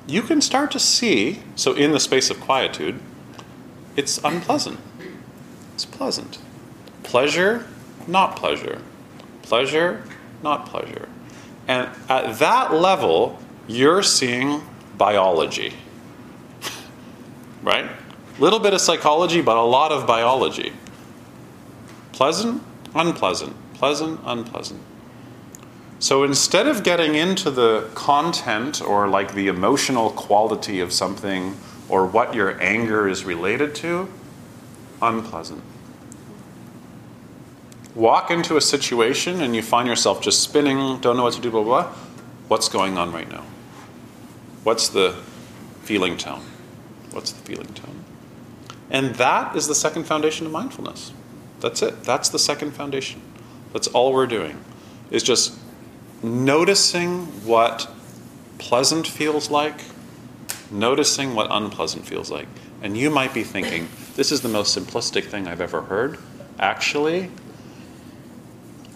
you can start to see, so in the space of quietude, it's unpleasant. It's pleasant. Pleasure, not pleasure. Pleasure, not pleasure. And at that level, you're seeing biology. right? Little bit of psychology, but a lot of biology. Pleasant, unpleasant, pleasant, unpleasant. So instead of getting into the content or like the emotional quality of something or what your anger is related to, unpleasant. Walk into a situation and you find yourself just spinning, don't know what to do, blah, blah, blah. What's going on right now? What's the feeling tone? What's the feeling tone? And that is the second foundation of mindfulness. That's it. That's the second foundation. That's all we're doing, is just noticing what pleasant feels like, noticing what unpleasant feels like. And you might be thinking, this is the most simplistic thing I've ever heard. Actually,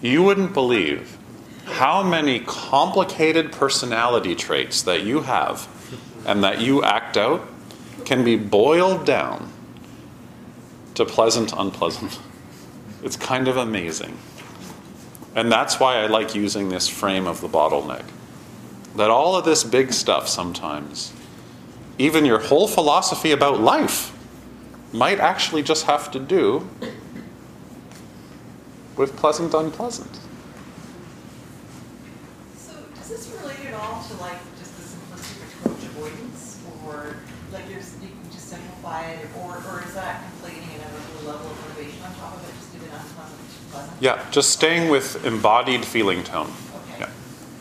you wouldn't believe how many complicated personality traits that you have and that you act out can be boiled down to pleasant, unpleasant. It's kind of amazing. And that's why I like using this frame of the bottleneck. That all of this big stuff sometimes, even your whole philosophy about life, might actually just have to do with pleasant, unpleasant. So does this relate at all to like just the simplistic approach avoidance, or like you're, you can just simplify it, or, or is that level of motivation on top of it, just do it unpleasant pleasant? Yeah, just staying with embodied feeling tone. Okay.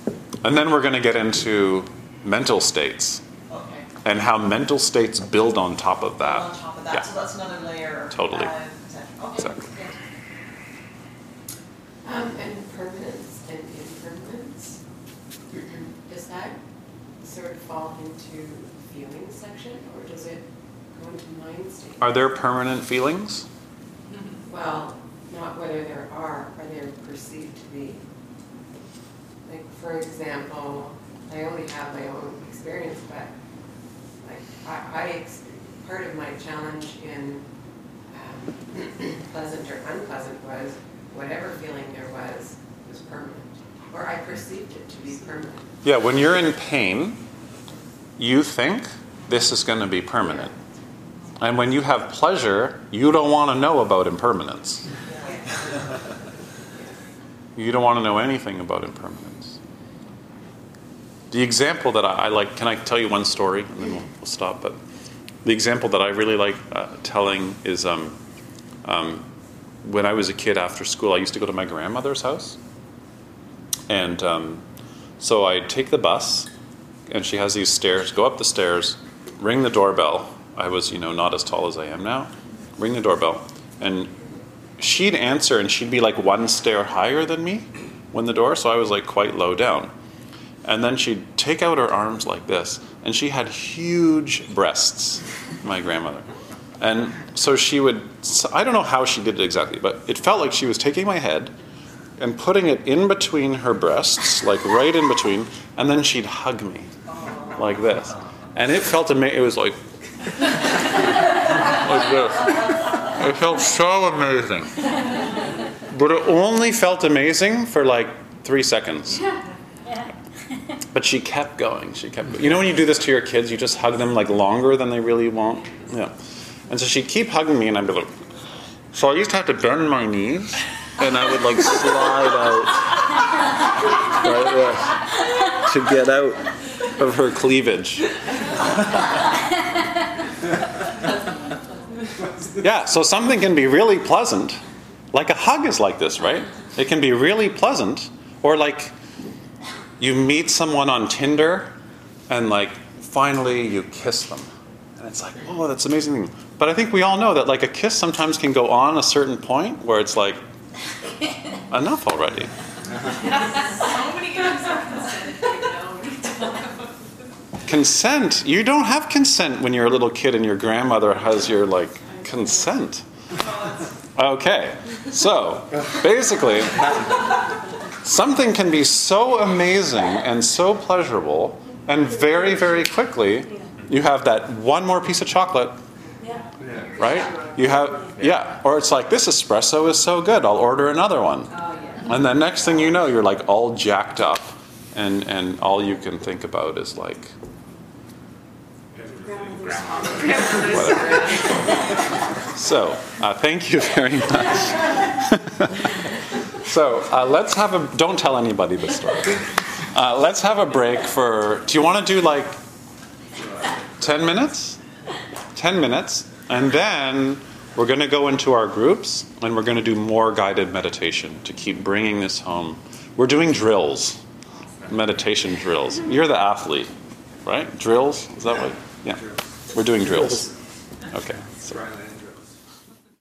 Yeah. And then we're going to get into mental states Okay. and how mental states build on top of that. On top of that, Yeah. so that's another layer. Totally. added. Okay, Exactly. good. Um, and permanence and impermanence, does that sort of fall into the feeling section, or does it go into mind state? Are there permanent feelings? Well, not whether there are, are they're perceived to be. Like, for example, I only have my own experience, but like, I, I, part of my challenge in um, pleasant or unpleasant was whatever feeling there was, was permanent. Or I perceived it to be permanent. Yeah, when you're in pain, you think this is going to be permanent. And when you have pleasure, you don't want to know about impermanence. You don't want to know anything about impermanence. The example that I, I like, can I tell you one story and then we'll, we'll stop? But the example that I really like uh, telling is um, um, when I was a kid after school, I used to go to my grandmother's house. And um, so I'd take the bus, and she has these stairs, go up the stairs, ring the doorbell. I was, you know, not as tall as I am now. Ring the doorbell. And she'd answer, and she'd be like one stair higher than me when the door, so I was like quite low down. And then she'd take out her arms like this, and she had huge breasts, my grandmother. And so she would, I don't know how she did it exactly, but it felt like she was taking my head and putting it in between her breasts, like right in between, and then she'd hug me like this. And it felt amazing. It was like, like this. It felt so amazing. But it only felt amazing for like three seconds. But she kept going. She kept. You know when you do this to your kids, you just hug them like longer than they really want. Yeah. And so she'd keep hugging me, and I'd be like. So I used to have to bend my knees, and I would like slide out like this to get out of her cleavage. Yeah. So something can be really pleasant, like a hug is like this, right? It can be really pleasant, or like you meet someone on Tinder and like finally you kiss them. And it's like, oh, that's amazing thing. But I think we all know that like a kiss sometimes can go on a certain point where it's like enough already. Consent, you don't have consent when you're a little kid and your grandmother has your like consent. Okay. So, basically something can be so amazing and so pleasurable and very very quickly you have that one more piece of chocolate right you have yeah or it's like this espresso is so good i'll order another one and then next thing you know you're like all jacked up and and all you can think about is like so uh, thank you very much so uh, let's have a don't tell anybody this story uh, let's have a break for do you want to do like 10 minutes 10 minutes, and then we're going to go into our groups and we're going to do more guided meditation to keep bringing this home. We're doing drills, meditation drills. You're the athlete, right? Drills? Is that what? Yeah. We're doing drills. Okay. So, Dry land drill.